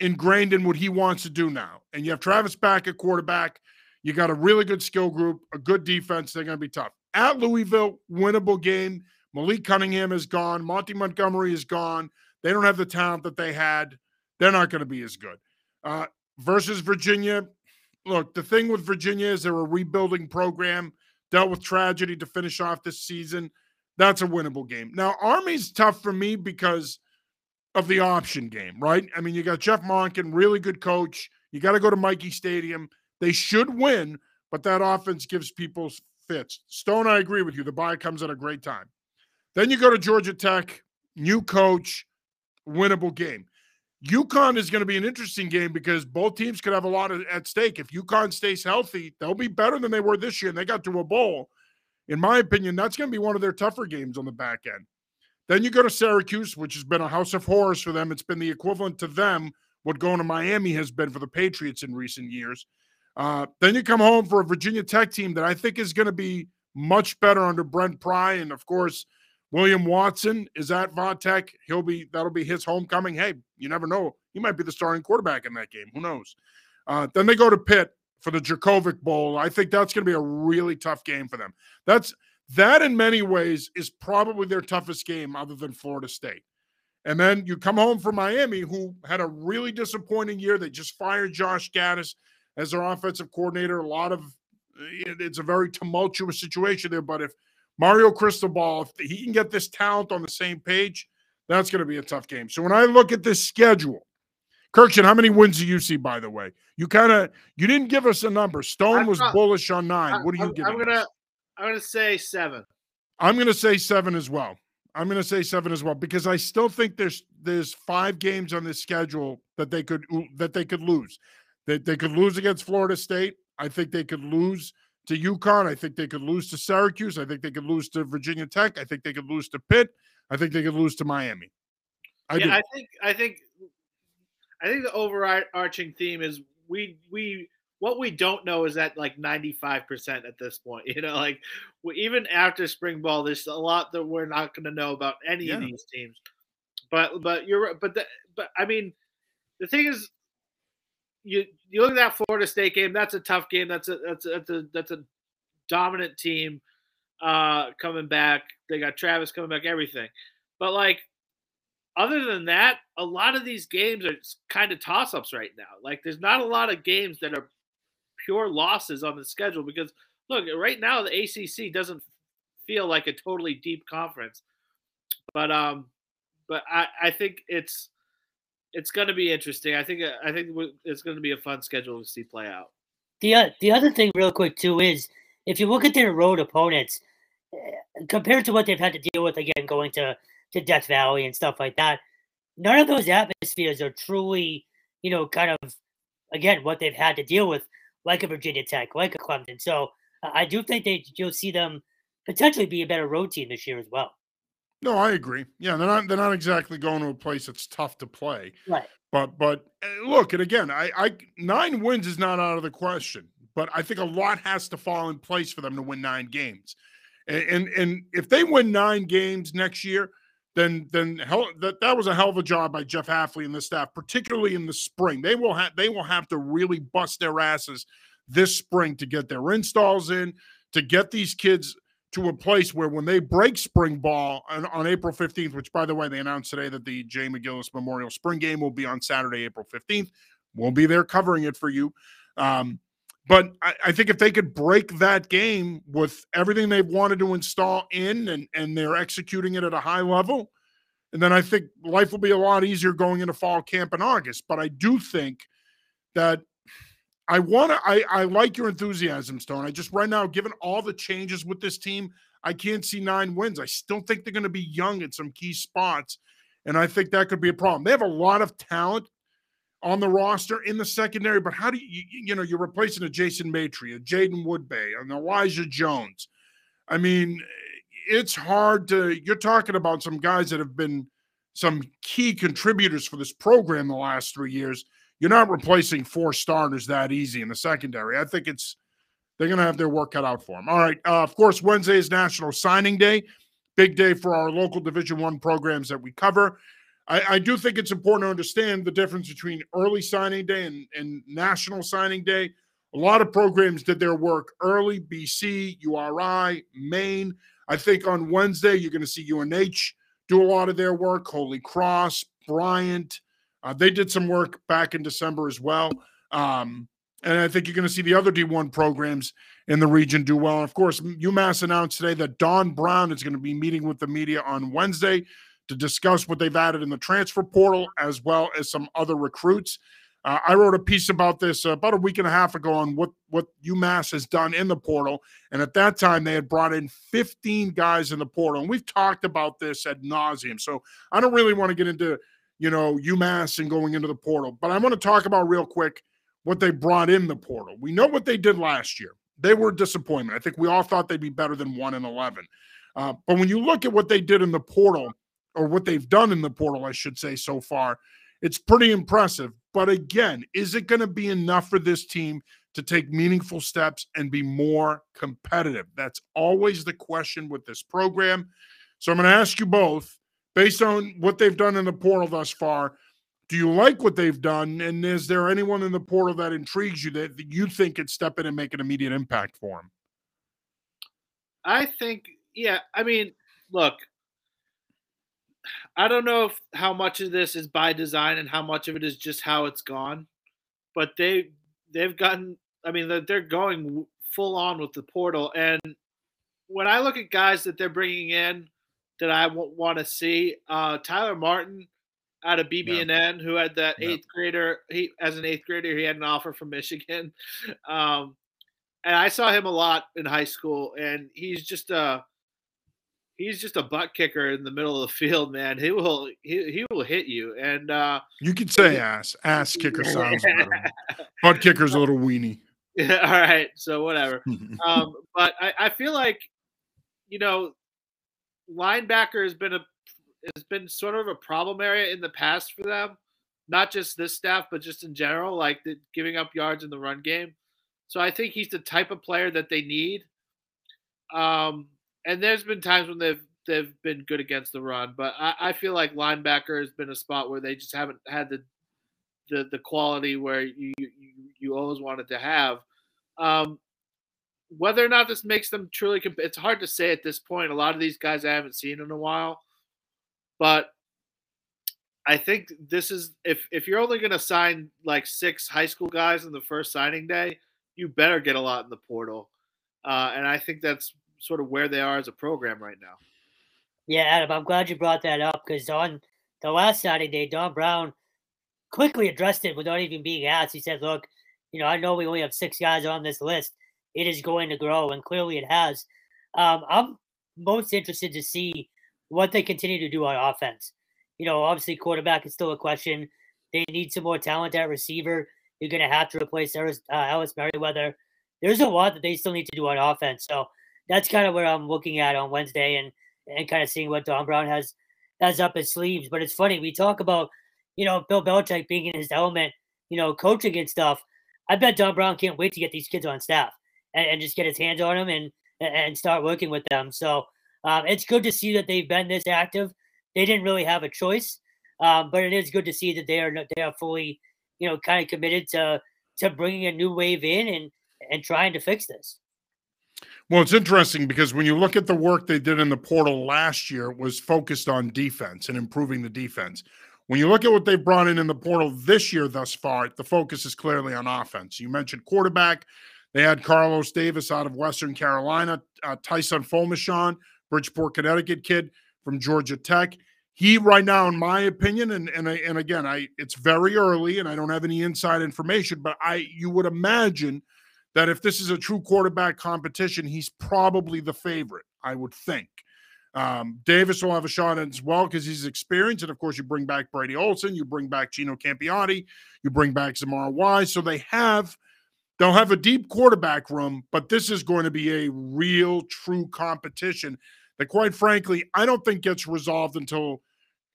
ingrained in what he wants to do now. And you have Travis back at quarterback. You got a really good skill group, a good defense. They're going to be tough. At Louisville, winnable game. Malik Cunningham is gone. Monty Montgomery is gone. They don't have the talent that they had. They're not going to be as good. Uh, versus Virginia, look, the thing with Virginia is they're a rebuilding program, dealt with tragedy to finish off this season. That's a winnable game. Now, Army's tough for me because of the option game, right? I mean, you got Jeff Monken, really good coach. You got to go to Michie Stadium. They should win, but that offense gives people fits. Stone, I agree with you. The bye comes at a great time. Then you go to Georgia Tech, new coach, winnable game. UConn is going to be an interesting game because both teams could have a lot of, at stake. If UConn stays healthy, they'll be better than they were this year, and they got to a bowl. In my opinion, that's going to be one of their tougher games on the back end. Then you go to Syracuse, which has been a house of horrors for them. It's been the equivalent to them what going to Miami has been for the Patriots in recent years. Uh, then you come home for a Virginia Tech team that I think is going to be much better under Brent Pry, and of course, William Watson is at Vatech. He'll be that'll be his homecoming. Hey, you never know. He might be the starting quarterback in that game. Who knows? Uh, then they go to Pitt for the Jurkovec Bowl. I think that's going to be a really tough game for them. That's that in many ways is probably their toughest game other than Florida State. And then you come home from Miami, who had a really disappointing year. They just fired Josh Gattis as their offensive coordinator. A lot of eh, it's a very tumultuous situation there. But if Mario Cristobal, if he can get this talent on the same page, that's going to be a tough game. So when I look at this schedule, Kurkjian, how many wins do you see? By the way, you kind of you didn't give us a number. Stone was bullish on nine. What are you giving? I'm gonna us? I'm gonna say seven. I'm gonna say seven as well. I'm gonna say seven as well because I still think there's there's five games on this schedule that they could that they could lose. That they, they could lose against Florida State. I think they could lose to UConn. I think they could lose to Syracuse. I think they could lose to Virginia Tech. I think they could lose to Pitt. I think they could lose to Miami. I yeah, do. I think I think I think the overarching theme is we we what we don't know is that like 95% at this point you know like even after spring ball there's a lot that we're not going to know about any yeah. of these teams but but you're but the, but i mean the thing is you you look at that Florida State game. That's a tough game. That's a that's a that's a, that's a dominant team uh, coming back. They got Travis coming back. Everything, but like other than that, a lot of these games are kind of toss ups right now. Like there's not a lot of games that are pure losses on the schedule because look right now the ACC doesn't feel like a totally deep conference, but um, but I I think it's it's going to be interesting. I think I think it's going to be a fun schedule to see play out. The uh, the other thing, real quick, too, is if you look at their road opponents eh, compared to what they've had to deal with again, going to to Death Valley and stuff like that, none of those atmospheres are truly, you know, kind of again what they've had to deal with, like a Virginia Tech, like a Clemson. So I do think that you'll see them potentially be a better road team this year as well. No, I agree. Yeah, they're not they're not exactly going to a place that's tough to play. Right. But but eh, look, and again, I I nine wins is not out of the question, but I think a lot has to fall in place for them to win nine games. And and, and if they win nine games next year, then then hell, that that was a hell of a job by Jeff Hafley and the staff, particularly in the spring. They will have they will have to really bust their asses this spring to get their installs in, to get these kids to a place where when they break spring ball on, on, April 15th, which by the way, they announced today that the Jay McGillis Memorial Spring Game will be on Saturday, April 15th. We'll be there covering it for you. Um, but I, I, think if they could break that game with everything they've wanted to install in and, and they're executing it at a high level, and then I think life will be a lot easier going into fall camp in August. But I do think that I want to. I, I like your enthusiasm, Stone. I just right now, given all the changes with this team, I can't see nine wins. I still think they're going to be young at some key spots, and I think that could be a problem. They have a lot of talent on the roster in the secondary, but how do you you know you're replacing a Jason Maitre, a Jaiden Woodbey, an Elijah Jones? I mean, it's hard to. You're talking about some guys that have been some key contributors for this program the last three years. You're not replacing four starters that easy in the secondary. I think it's they're going to have their work cut out for them. All right. Uh, of course, Wednesday is National Signing Day. Big day for our local Division One programs that we cover. I, I, do think it's important to understand the difference between early signing day and, and national signing day. A lot of programs did their work early, BC, URI, Maine. I think on Wednesday, you're going to see UNH do a lot of their work, Holy Cross, Bryant. Uh, they did some work back in December as well. Um, and I think you're going to see the other D1 programs in the region do well. And of course, UMass announced today that Don Brown is going to be meeting with the media on Wednesday to discuss what they've added in the transfer portal as well as some other recruits. Uh, I wrote a piece about this uh, about a week and a half ago on what what UMass has done in the portal, and at that time they had brought in 15 guys in the portal, and we've talked about this ad nauseum. So I don't really want to get into you know UMass and going into the portal, but I want to talk about real quick what they brought in the portal. We know what they did last year. They were a disappointment. I think we all thought they'd be better than one and 11. Uh, but when you look at what they did in the portal, or what they've done in the portal, I should say, so far, it's pretty impressive. But again, is it going to be enough for this team to take meaningful steps and be more competitive? That's always the question with this program. So I'm going to ask you both, based on what they've done in the portal thus far, do you like what they've done? And is there anyone in the portal that intrigues you that, you think could step in and make an immediate impact for them? I think, yeah. I mean, look, I don't know if how much of this is by design and how much of it is just how it's gone, but they they've gotten. I mean, they're going full on with the portal, and when I look at guys that they're bringing in that I want to see, uh, Tyler Martin out of BB&N, who had that yeah. eighth grader. He as an eighth grader, he had an offer from Michigan, um, and I saw him a lot in high school, and he's just a he's just a butt kicker in the middle of the field, man. He will he, he will hit you. And uh you could say ass. Ass kicker sounds better. butt kicker's a little weenie. Yeah, all right. So whatever. um, but I, I feel like, you know, linebacker has been a has been sort of a problem area in the past for them. Not just this staff, but just in general, like the, giving up yards in the run game. So I think he's the type of player that they need. Um, and there's been times when they've they've been good against the run, but I, I feel like linebacker has been a spot where they just haven't had the the the quality where you you, you always wanted to have. Um, whether or not this makes them truly, comp- it's hard to say at this point. A lot of these guys I haven't seen in a while, but I think this is if if you're only going to sign like six high school guys in the first signing day, you better get a lot in the portal. Uh, and I think that's sort of where they are as a program right now. Yeah, Adam, I'm glad you brought that up because on the last Saturday, Don Brown quickly addressed it without even being asked. He said, Look, you know, I know we only have six guys on this list. It is going to grow, and clearly it has. Um, I'm most interested to see what they continue to do on offense. You know, obviously, quarterback is still a question. They need some more talent at receiver. You're going to have to replace Ellis, uh, Ellis Merriweather. There's a lot that they still need to do on offense. So that's kind of where I'm looking at on Wednesday and and kind of seeing what Don Brown has has up his sleeves. But it's funny we talk about you know Bill Belichick being in his element, you know, coaching and stuff. I bet Don Brown can't wait to get these kids on staff and, and just get his hands on them and and start working with them. So um, it's good to see that they've been this active. They didn't really have a choice, um, but it is good to see that they are they are fully, you know, kind of committed to to bringing a new wave in and and trying to fix this. Well, it's interesting because when you look at the work they did in the portal last year, it was focused on defense and improving the defense. When you look at what they've brought in in the portal this year thus far, the focus is clearly on offense. You mentioned quarterback. They had Carlos Davis out of Western Carolina, uh, Taisun Phommachanh, Bridgeport, Connecticut kid from Georgia Tech. He right now, in my opinion, and and and again, I it's very early and I don't have any inside information, but I you would imagine – that if this is a true quarterback competition, he's probably the favorite, I would think. Um, Davis will have a shot as well because he's experienced. And of course, you bring back Brady Olson, you bring back Gino Campiotti, you bring back Zamar Wise. So they have, they'll have a deep quarterback room, but this is going to be a real, true competition that, quite frankly, I don't think gets resolved until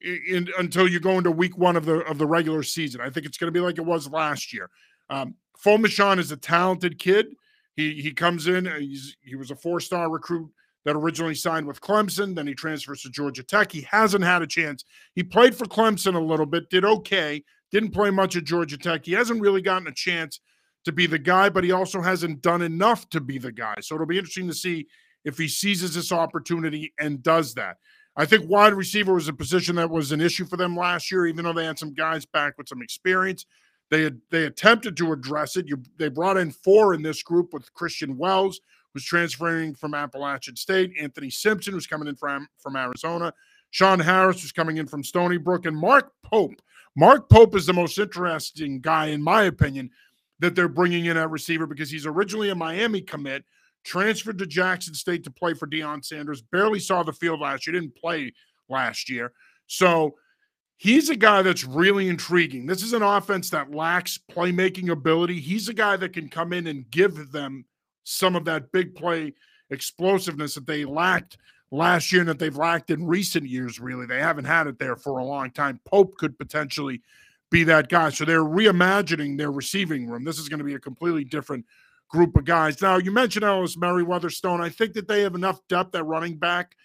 in, until you go into week one of the of the regular season. I think it's going to be like it was last year. Um, Phommachanh is a talented kid. He he comes in. Uh, he's he was a four star recruit that originally signed with Clemson. Then he transfers to Georgia Tech. He hasn't had a chance. He played for Clemson a little bit, did okay, didn't play much at Georgia Tech. He hasn't really gotten a chance to be the guy, but he also hasn't done enough to be the guy. So it'll be interesting to see if he seizes this opportunity and does that. I think wide receiver was a position that was an issue for them last year, even though they had some guys back with some experience. They they attempted to address it. You, they brought in four in this group with Christian Wells, who's transferring from Appalachian State, Anthony Simpson, who's coming in from, from Arizona, Sean Harris, who's coming in from Stony Brook, and Mark Pope. Mark Pope is the most interesting guy, in my opinion, that they're bringing in at receiver because he's originally a Miami commit, transferred to Jackson State to play for Deion Sanders, barely saw the field last year, didn't play last year. So he's a guy that's really intriguing. This is an offense that lacks playmaking ability. He's a guy that can come in and give them some of that big play explosiveness that they lacked last year and that they've lacked in recent years, really. They haven't had it there for a long time. Pope could potentially be that guy. So they're reimagining their receiving room. This is going to be a completely different group of guys. Now, you mentioned Ellis Merriweather Stone. I think that they have enough depth at running back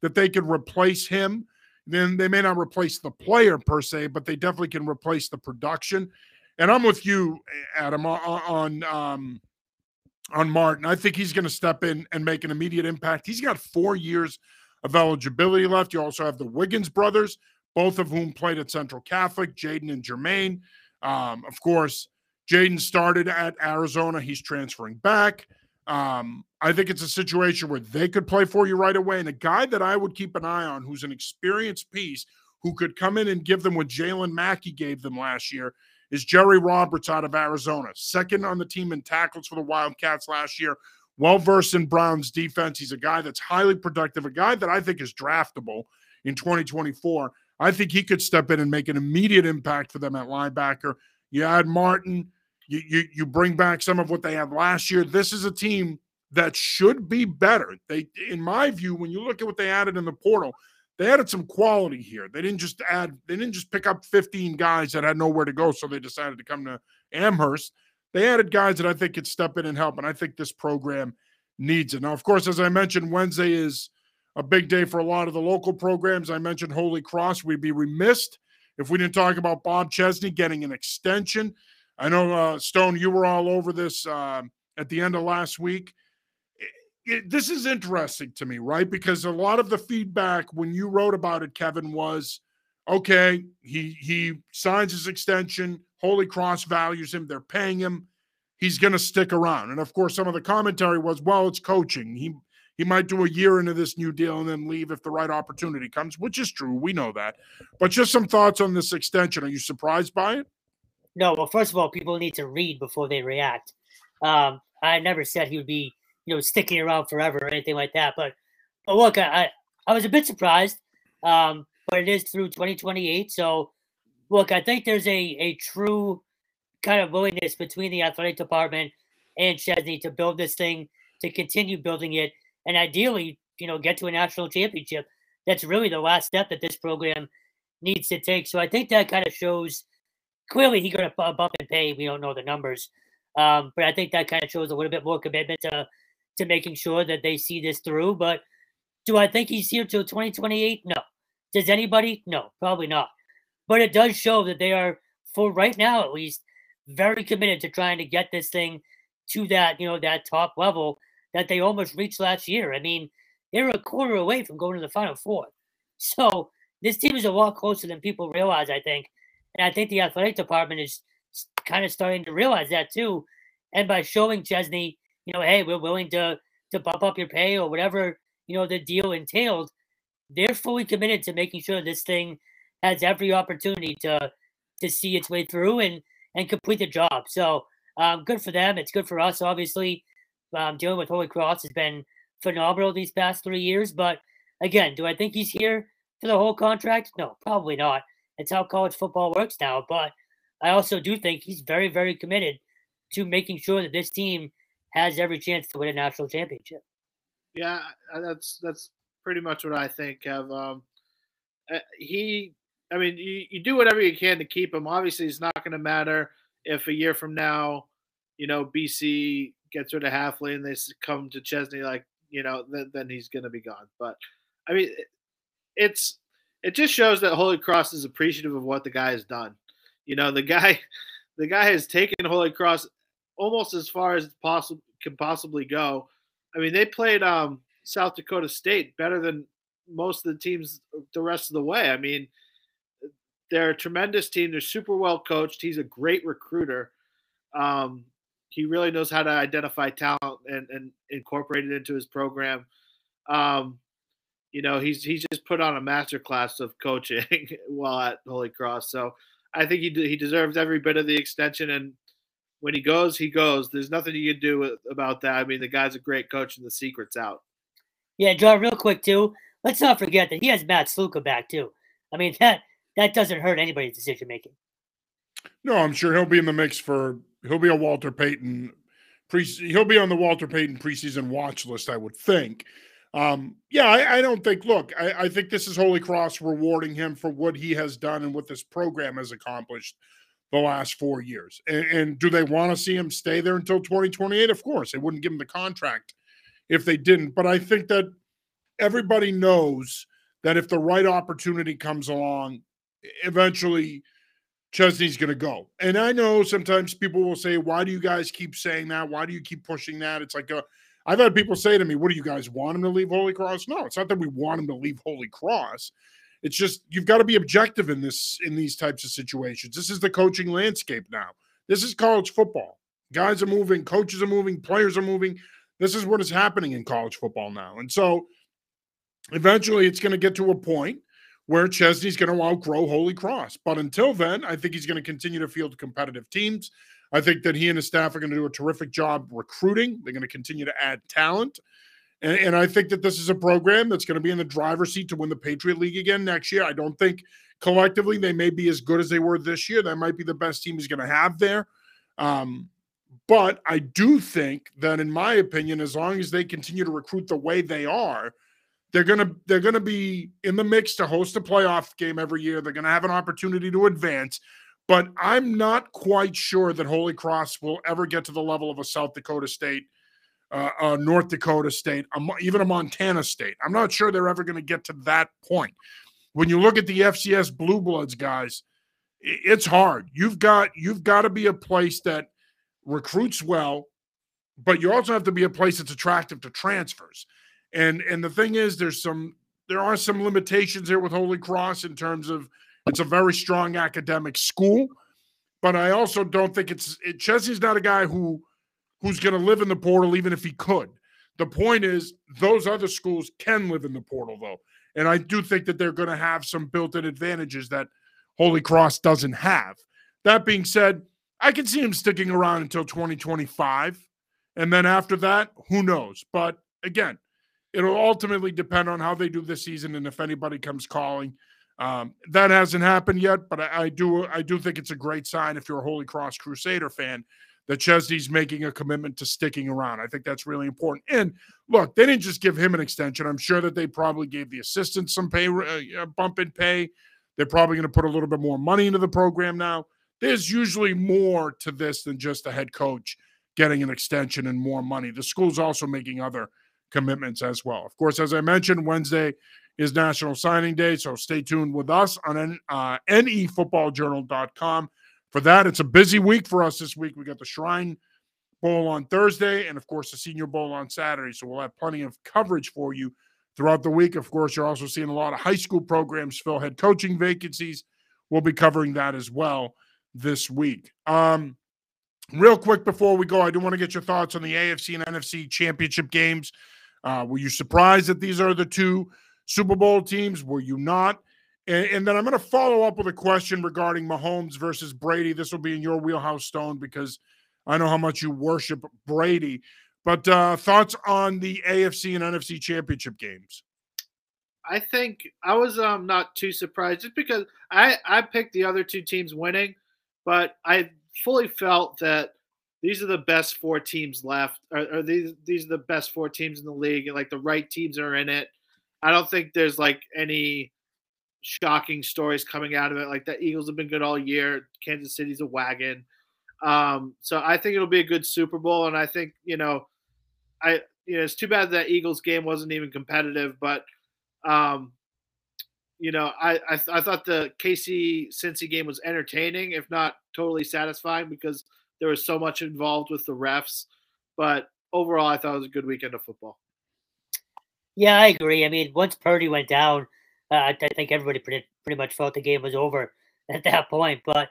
that they could replace him. Then they may not replace the player per se, but they definitely can replace the production. And I'm with you, Adam, on, on um, on Martin. I think he's going to step in and make an immediate impact. He's got four years of eligibility left. You also have the Wiggins brothers, both of whom played at Central Catholic, Jaden and Jermaine. Um, of course, Jaden started at Arizona. He's transferring back. Um, I think it's a situation where they could play for you right away. And a guy that I would keep an eye on who's an experienced piece who could come in and give them what Jalen Mackie gave them last year is Jerry Roberts out of Arizona, second on the team in tackles for the Wildcats last year. Well versed in Brown's defense. He's a guy that's highly productive, a guy that I think is draftable in 2024. I think he could step in and make an immediate impact for them at linebacker. You add Martin, you, you, you bring back some of what they had last year. This is a team that should be better. They, in my view, when you look at what they added in the portal, they added some quality here. They didn't just add, they didn't just pick up 15 guys that had nowhere to go, so they decided to come to Amherst. They added guys that I think could step in and help, and I think this program needs it. Now, of course, as I mentioned, Wednesday is a big day for a lot of the local programs. I mentioned Holy Cross. We'd be remiss if we didn't talk about Bob Chesney getting an extension. I know, uh, Stone, you were all over this uh, at the end of last week it, this is interesting to me, right? Because a lot of the feedback when you wrote about it, Kevin, was okay. He he signs his extension. Holy Cross values him. They're paying him. He's going to stick around. And of course, some of the commentary was, well, it's coaching. He he might do a year into this new deal and then leave if the right opportunity comes, which is true. We know that. But just some thoughts on this extension. Are you surprised by it? No. Well, first of all, people need to read before they react. Um, I never said he would be you know sticking around forever or anything like that. But but look, I I was a bit surprised, um, but it is through 2028. So look, I think there's a a true kind of willingness between the athletic department and Chesney to build this thing, to continue building it, and ideally, you know, get to a national championship. That's really the last step that this program needs to take. So I think that kind of shows clearly he got a bump in pay. We don't know the numbers, um, but I think that kind of shows a little bit more commitment to to making sure that they see this through. But do I think he's here till 2028? No. Does anybody? No, probably not. But it does show that they are, for right now at least, very committed to trying to get this thing to that, you know, that top level that they almost reached last year. I mean, they were a quarter away from going to the final four. So this team is a lot closer than people realize, I think. And I think the athletic department is kind of starting to realize that too. And by showing Chesney you know, hey, we're willing to to bump up your pay or whatever, you know, the deal entailed, they're fully committed to making sure this thing has every opportunity to to see its way through and and complete the job. So um, good for them. It's good for us, obviously. Um, dealing with Holy Cross has been phenomenal these past three years. But again, do I think he's here for the whole contract? No, probably not. It's how college football works now. But I also do think he's very, very committed to making sure that this team has every chance to win a national championship. Yeah, uh, that's that's pretty much what I think. Have um, uh, he? I mean, you, you do whatever you can to keep him. Obviously, it's not going to matter if a year from now, you know, BC gets rid of Hafley and they come to Chesney. Like, you know, then, then he's going to be gone. But I mean, it's it just shows that Holy Cross is appreciative of what the guy has done. You know, the guy, the guy has taken Holy Cross almost as far as possible can possibly go. I mean, they played um, South Dakota State better than most of the teams the rest of the way. I mean, they're a tremendous team. They're super well coached. He's a great recruiter. Um, he really knows how to identify talent and, and incorporate it into his program. Um, you know, he's he's just put on a master class of coaching while at Holy Cross. So I think he he deserves every bit of the extension. And when he goes, he goes. There's nothing you can do about that. I mean, the guy's a great coach, and the secret's out. Yeah, John. Real quick too. Let's not forget that he has Matt Sluka back too. I mean that that doesn't hurt anybody's decision making. No, I'm sure he'll be in the mix for. He'll be a Walter Payton. Pre, he'll be on the Walter Payton preseason watch list, I would think. Um, yeah, I, I, don't think. Look, I, I, think this is Holy Cross rewarding him for what he has done and what this program has accomplished the last four years. And, and do they want to see him stay there until 2028? Of course, they wouldn't give him the contract if they didn't. But I think that everybody knows that if the right opportunity comes along, eventually Chesney's going to go. And I know sometimes people will say, "Why do you guys keep saying that? Why do you keep pushing that?" It's like a I've had people say to me, What do you guys want him to leave Holy Cross? No, it's not that we want him to leave Holy Cross. It's just you've got to be objective in this in these types of situations. This is the coaching landscape now. This is college football. Guys are moving, coaches are moving, players are moving. This is what is happening in college football now. And so eventually it's going to get to a point where Chesney's going to outgrow Holy Cross. But until then, I think he's going to continue to field competitive teams. I think that he and his staff are going to do a terrific job recruiting. They're going to continue to add talent. And, and, I think that this is a program that's going to be in the driver's seat to win the Patriot League again next year. I don't think collectively they may be as good as they were this year. That might be the best team he's going to have there. Um, but I do think that, in my opinion, as long as they continue to recruit the way they are, they're gonna they're gonna be in the mix to host a playoff game every year. They're gonna have an opportunity to advance. But I'm not quite sure that Holy Cross will ever get to the level of a South Dakota State, uh, a North Dakota State, even a Montana State. I'm not sure they're ever going to get to that point. When you look at the FCS Blue Bloods guys, it's hard. You've got you've got to be a place that recruits well, but you also have to be a place that's attractive to transfers. And and the thing is, there's some there are some limitations here with Holy Cross in terms of it's a very strong academic school, but I also don't think it's it, Chesney's not a guy who who's going to live in the portal even if he could. The point is, those other schools can live in the portal though, and I do think that they're going to have some built-in advantages that Holy Cross doesn't have. That being said, I can see him sticking around until 2025, and then after that, who knows? But again, it'll ultimately depend on how they do this season and if anybody comes calling. Um, that hasn't happened yet, but I, I, do I do think it's a great sign if you're a Holy Cross Crusader fan that Chesney's making a commitment to sticking around. I think that's really important. And look, they didn't just give him an extension. I'm sure that they probably gave the assistants some pay uh, bump in pay. They're probably going to put a little bit more money into the program now. There's usually more to this than just the head coach getting an extension and more money. The school's also making other commitments as well. Of course, as I mentioned, Wednesday is National Signing Day. So stay tuned with us on uh, nefootballjournal.com. For that, it's a busy week for us this week. We got the Shrine Bowl on Thursday and, of course, the Senior Bowl on Saturday. So we'll have plenty of coverage for you throughout the week. Of course, you're also seeing a lot of high school programs fill head coaching vacancies. We'll be covering that as well this week. Um, real quick before we go, I do want to get your thoughts on the AFC and NFC championship games. Uh, were you surprised that these are the two Super Bowl teams? Were you not? And, and then I'm going to follow up with a question regarding Mahomes versus Brady. This will be in your wheelhouse, Stone, because I know how much you worship Brady. But uh, thoughts on the AFC and NFC championship games? I think I was um, not too surprised just because I, I picked the other two teams winning, but I fully felt that these are the best four teams left, or, or these these are the best four teams in the league, and like the right teams are in it. I don't think there's like any shocking stories coming out of it. Like the Eagles have been good all year. Kansas City's a wagon. Um, so I think it'll be a good Super Bowl, and I think you know, I you know it's too bad that Eagles game wasn't even competitive, but um, you know I I, th- I thought the KC Cincy game was entertaining, if not totally satisfying, because there was so much involved with the refs. But overall, I thought it was a good weekend of football. Yeah, I agree. I mean, once Purdy went down, uh, I, think everybody pretty pretty much felt the game was over at that point. But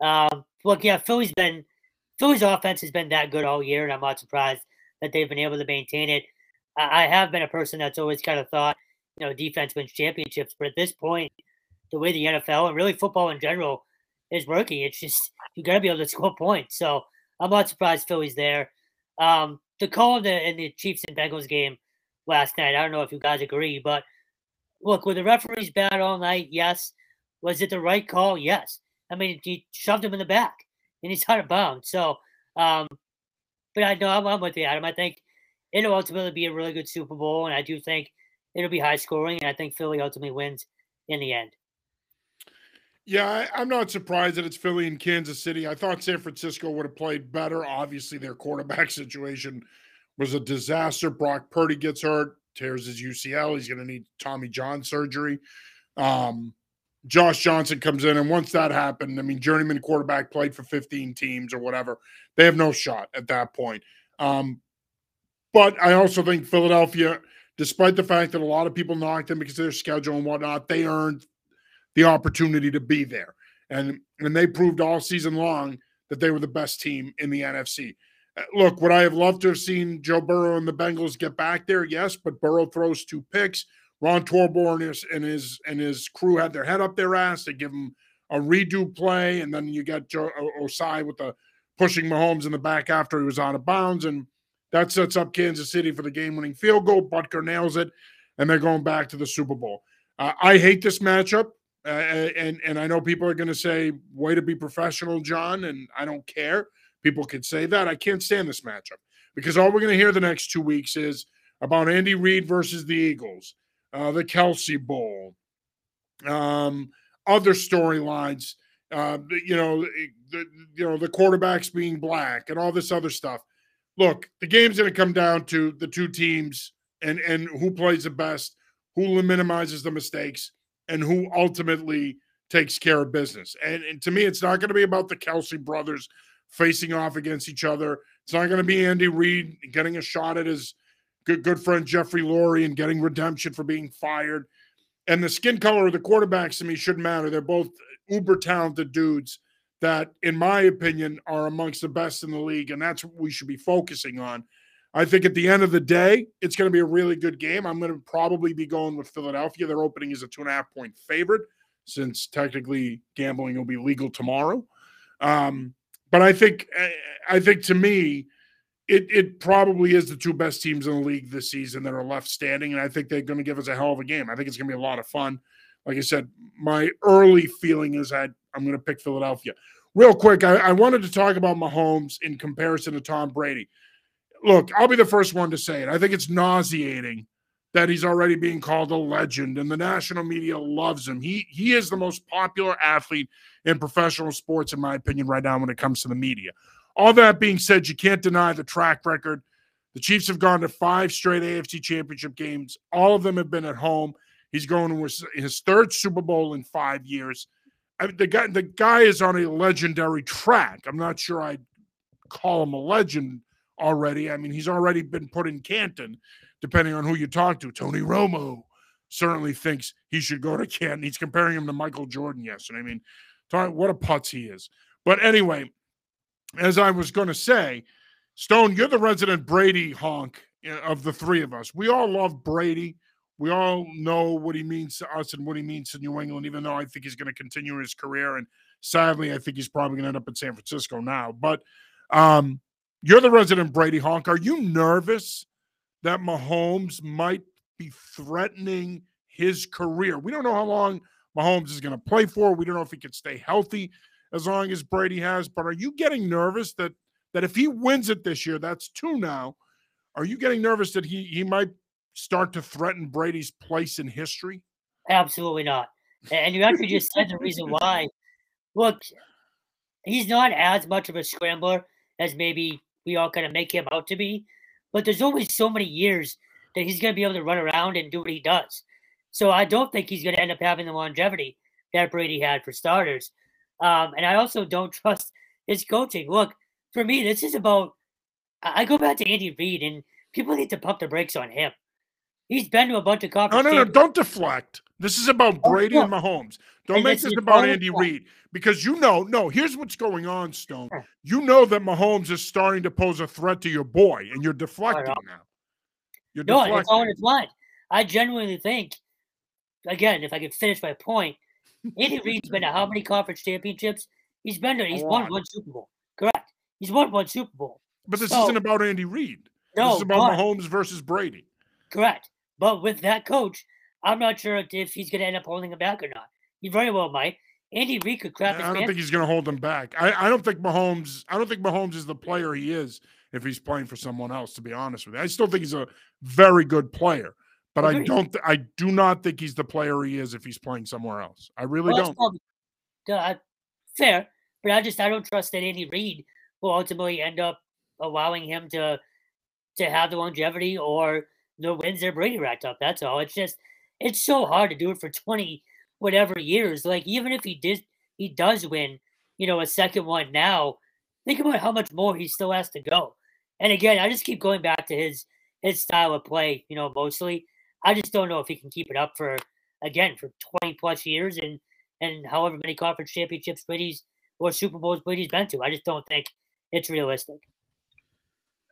um, look, yeah, Philly's been Philly's offense has been that good all year, and I'm not surprised that they've been able to maintain it. I, I have been a person that's always kind of thought, you know, defense wins championships, but at this point, the way the NFL and really football in general is working, it's just you got to be able to score points. So I'm not surprised Philly's there. Um, the call in the, in the Chiefs and Bengals game last night, I don't know if you guys agree, but look, were the referees bad all night? Yes. Was it the right call? Yes. I mean, he shoved him in the back and he's out of bounds. So, um, but I know I'm, I'm with you, Adam. I think it'll ultimately be a really good Super Bowl, and I do think it'll be high scoring, and I think Philly ultimately wins in the end. Yeah, I, am not surprised that it's Philly and Kansas City. I thought San Francisco would have played better. Obviously, their quarterback situation was a disaster. Brock Purdy gets hurt, tears his UCL. He's going to need Tommy John surgery. Um, Josh Johnson comes in, and once that happened, I mean, journeyman quarterback played for 15 teams or whatever. They have no shot at that point. Um, but I also think Philadelphia, despite the fact that a lot of people knocked them because of their schedule and whatnot, they earned the opportunity to be there. And, and they proved all season long that they were the best team in the NFC. Uh, look, would I have loved to have seen Joe Burrow and the Bengals get back there? Yes, but Burrow throws two picks. Ron Torbert and his and his crew had their head up their ass. They give him a redo play, and then you got Joe Ossai with the pushing Mahomes in the back after he was out of bounds, and that sets up Kansas City for the game-winning field goal. Butker nails it, and they're going back to the Super Bowl. Uh, I hate this matchup, uh, and and I know people are going to say, "Way to be professional, John," and I don't care. People could say that. I can't stand this matchup because all we're going to hear the next two weeks is about Andy Reid versus the Eagles uh, the Kelce Bowl, um, other storylines. Uh, you know, the, you know the quarterbacks being black and all this other stuff. Look, the game's going to come down to the two teams and and who plays the best, who minimizes the mistakes, and who ultimately takes care of business. And, and to me, it's not going to be about the Kelce brothers facing off against each other. It's not going to be Andy Reid getting a shot at his good good friend Jeffrey Lurie and getting redemption for being fired. And the skin color of the quarterbacks to me shouldn't matter. They're both uber talented dudes that, in my opinion, are amongst the best in the league. And that's what we should be focusing on. I think at the end of the day, it's going to be a really good game. I'm going to probably be going with Philadelphia. Their opening is a two and a half point favorite, since technically gambling will be legal tomorrow. Um, but I think, eh, I think to me, it it probably is the two best teams in the league this season that are left standing, and I think they're going to give us a hell of a game. I think it's going to be a lot of fun. Like I said, my early feeling is that I'm going to pick Philadelphia. Real quick, I, I wanted to talk about Mahomes in comparison to Tom Brady. Look, I'll be the first one to say it. I think it's nauseating that he's already being called a legend, and the national media loves him. He he is the most popular athlete in professional sports, in my opinion, right now when it comes to the media. All that being said, you can't deny the track record. The Chiefs have gone to five straight AFC championship games. All of them have been at home. He's going to his third Super Bowl in five years. I mean, the guy, the guy is on a legendary track. I'm not sure I'd call him a legend already. I mean, he's already been put in Canton, depending on who you talk to. Tony Romo certainly thinks he should go to Canton. He's comparing him to Michael Jordan yesterday. I mean, what a putz he is. But anyway, as I was going to say, Stone, you're the resident Brady honk eh, of the three of us. We all love Brady. We all know what he means to us and what he means to New England, even though I think he's going to continue his career. And sadly, I think he's probably going to end up in San Francisco now. But um, you're the resident Brady honk. Are you nervous that Mahomes might be threatening his career? We don't know how long Mahomes is going to play for. We don't know if he can stay healthy as long as Brady has. But are you getting nervous that that if he wins it this year, that's two now? Are you getting nervous that he he might start to threaten Brady's place in history? Absolutely not. And you actually just said the reason why. Look, he's not as much of a scrambler as maybe we all kind of make him out to be, but there's only so many years that he's going to be able to run around and do what he does. So I don't think he's going to end up having the longevity that Brady had for starters. Um, and I also don't trust his coaching. Look, for me, this is about. I go back to Andy Reid, and people need to pump the brakes on him. He's been to a bunch of conferences. No, no, no! Don't deflect. This is about oh, Brady and Mahomes. Don't and make this about Andy Reid because you know. No, here's what's going on, Stone. You know that Mahomes is starting to pose a threat to your boy, and you're deflecting now. You're no, deflecting. it's all in his mind. I genuinely think, again, if I could finish my point, Andy Reid's been to how many conference championships? He's been to. He's won one Super Bowl. Correct. He's won one Super Bowl. But this so, isn't about Andy Reid. No, this is about but, Mahomes versus Brady. Correct. But with that coach, I'm not sure if he's going to end up holding him back or not. He very well might. Andy Reid could crap. I don't think he's going to hold him back. I, I don't think Mahomes. I don't think Mahomes is the player he is if he's playing for someone else. To be honest with you, I still think he's a very good player, but I don't. I do not think he's the player he is if he's playing somewhere else. I really well, don't. uh, fair, but I just I don't trust that Andy Reid will ultimately end up allowing him to to have the longevity or the wins that Brady racked up. That's all. It's just it's so hard to do it for 20 whatever years. Like even if he did he does win, you know, a second one now, think about how much more he still has to go. And again, I just keep going back to his his style of play, you know, mostly. I just don't know if he can keep it up for again for 20 plus years and and however many conference championships Brady's or Super Bowls Brady's been to. I just don't think it's realistic.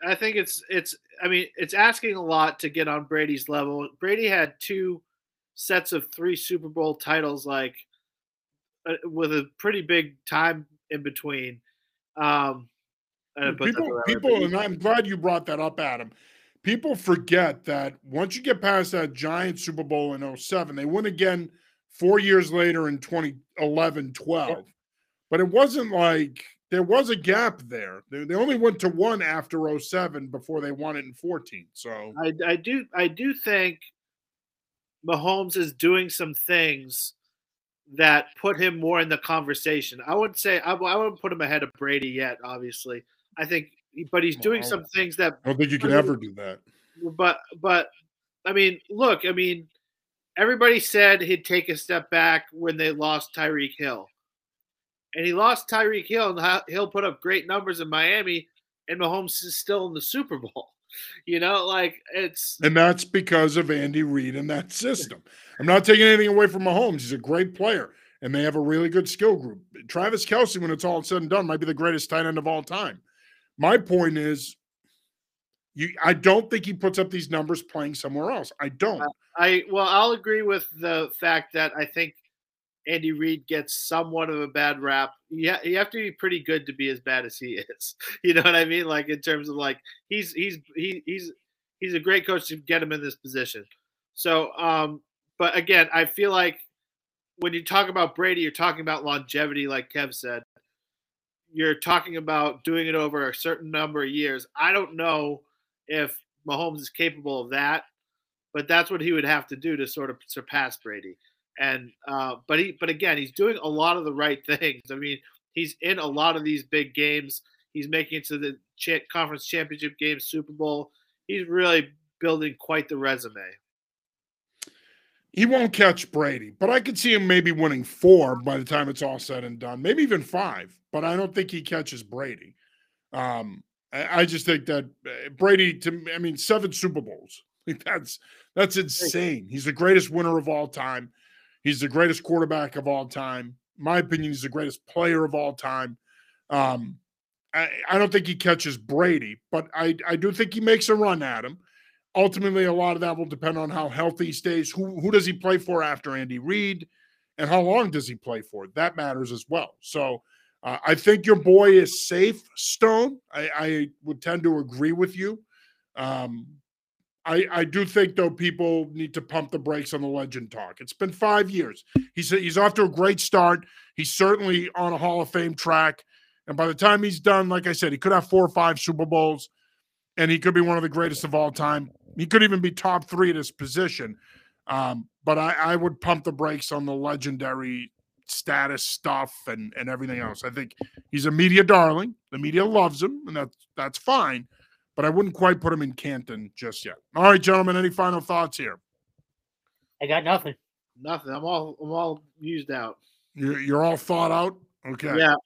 I think it's it's I mean it's asking a lot to get on Brady's level. Brady had two sets of three Super Bowl titles, like uh, with a pretty big time in between. Um, people, people, and I'm glad you brought that up, Adam. People forget that once you get past that giant Super Bowl in 07, they win again four years later in 2011 12. But it wasn't like there was a gap there. They, they only went to one after 07 before they won it in 14. So I, I do I do think Mahomes is doing some things that put him more in the conversation. I wouldn't say I, I wouldn't put him ahead of Brady yet, obviously. I think, but he's doing some things that I don't think you can ever do that. But but I mean, look, I mean, everybody said he'd take a step back when they lost Tyreek Hill and he lost Tyreek Hill, and he'll put up great numbers in Miami, and Mahomes is still in the Super Bowl. You know, like it's and that's because of Andy Reid and that system. I'm not taking anything away from Mahomes; he's a great player, and they have a really good skill group. Travis Kelce, when it's all said and done, might be the greatest tight end of all time. My point is, you, I don't think he puts up these numbers playing somewhere else. I don't. I well, I'll agree with the fact that I think Andy Reid gets somewhat of a bad rap. Yeah, you, have to be pretty good to be as bad as he is. You know what I mean? Like in terms of like he's he's he, he's he's a great coach to get him in this position. So, um, but again, I feel like when you talk about Brady, you're talking about longevity, like Kev said. You're talking about doing it over a certain number of years. I don't know if Mahomes is capable of that, but that's what he would have to do to sort of surpass Brady. And uh, but he but again, he's doing a lot of the right things. I mean, he's in a lot of these big games. He's making it to the cha- conference championship game, Super Bowl. He's really building quite the resume. He won't catch Brady, but I could see him maybe winning four by the time it's all said and done, maybe even five. But I don't think he catches Brady. Um, I, I just think that uh, Brady, to I mean, seven Super Bowls. That's that's insane. He's the greatest winner of all time. He's the greatest quarterback of all time. my opinion, he's the greatest player of all time. Um, I, I, don't think he catches Brady, but I, I do think he makes a run at him. Ultimately, a lot of that will depend on how healthy he stays. Who who does he play for after Andy Reid, and how long does he play for? That matters as well. So uh, I think your boy is safe, Stone. I, I would tend to agree with you. Um, I, I do think though people need to pump the brakes on the legend talk. It's been five years. He's he's off to a great start. He's certainly on a Hall of Fame track, and by the time he's done, like I said, he could have four or five Super Bowls, and he could be one of the greatest of all time. He could even be top three at his position. Um, but I, I would pump the brakes on the legendary status stuff and, and everything else. I think he's a media darling. The media loves him, and that's that's fine. But I wouldn't quite put him in Canton just yet. All right, gentlemen. Any final thoughts here? I got nothing. Nothing. I'm all I'm all used out. You're, you're all thought out. Okay. Yeah.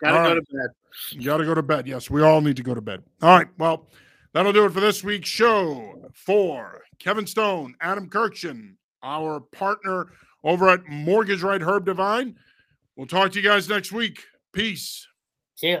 Gotta All go right. to bed. You got to go to bed. Yes, we all need to go to bed. All right. Well, that'll do it for this week's show. For Kevin Stone, Adam Kurkjian, our partner over at Mortgage Right Herb Divine. We'll talk to you guys next week. Peace. See ya.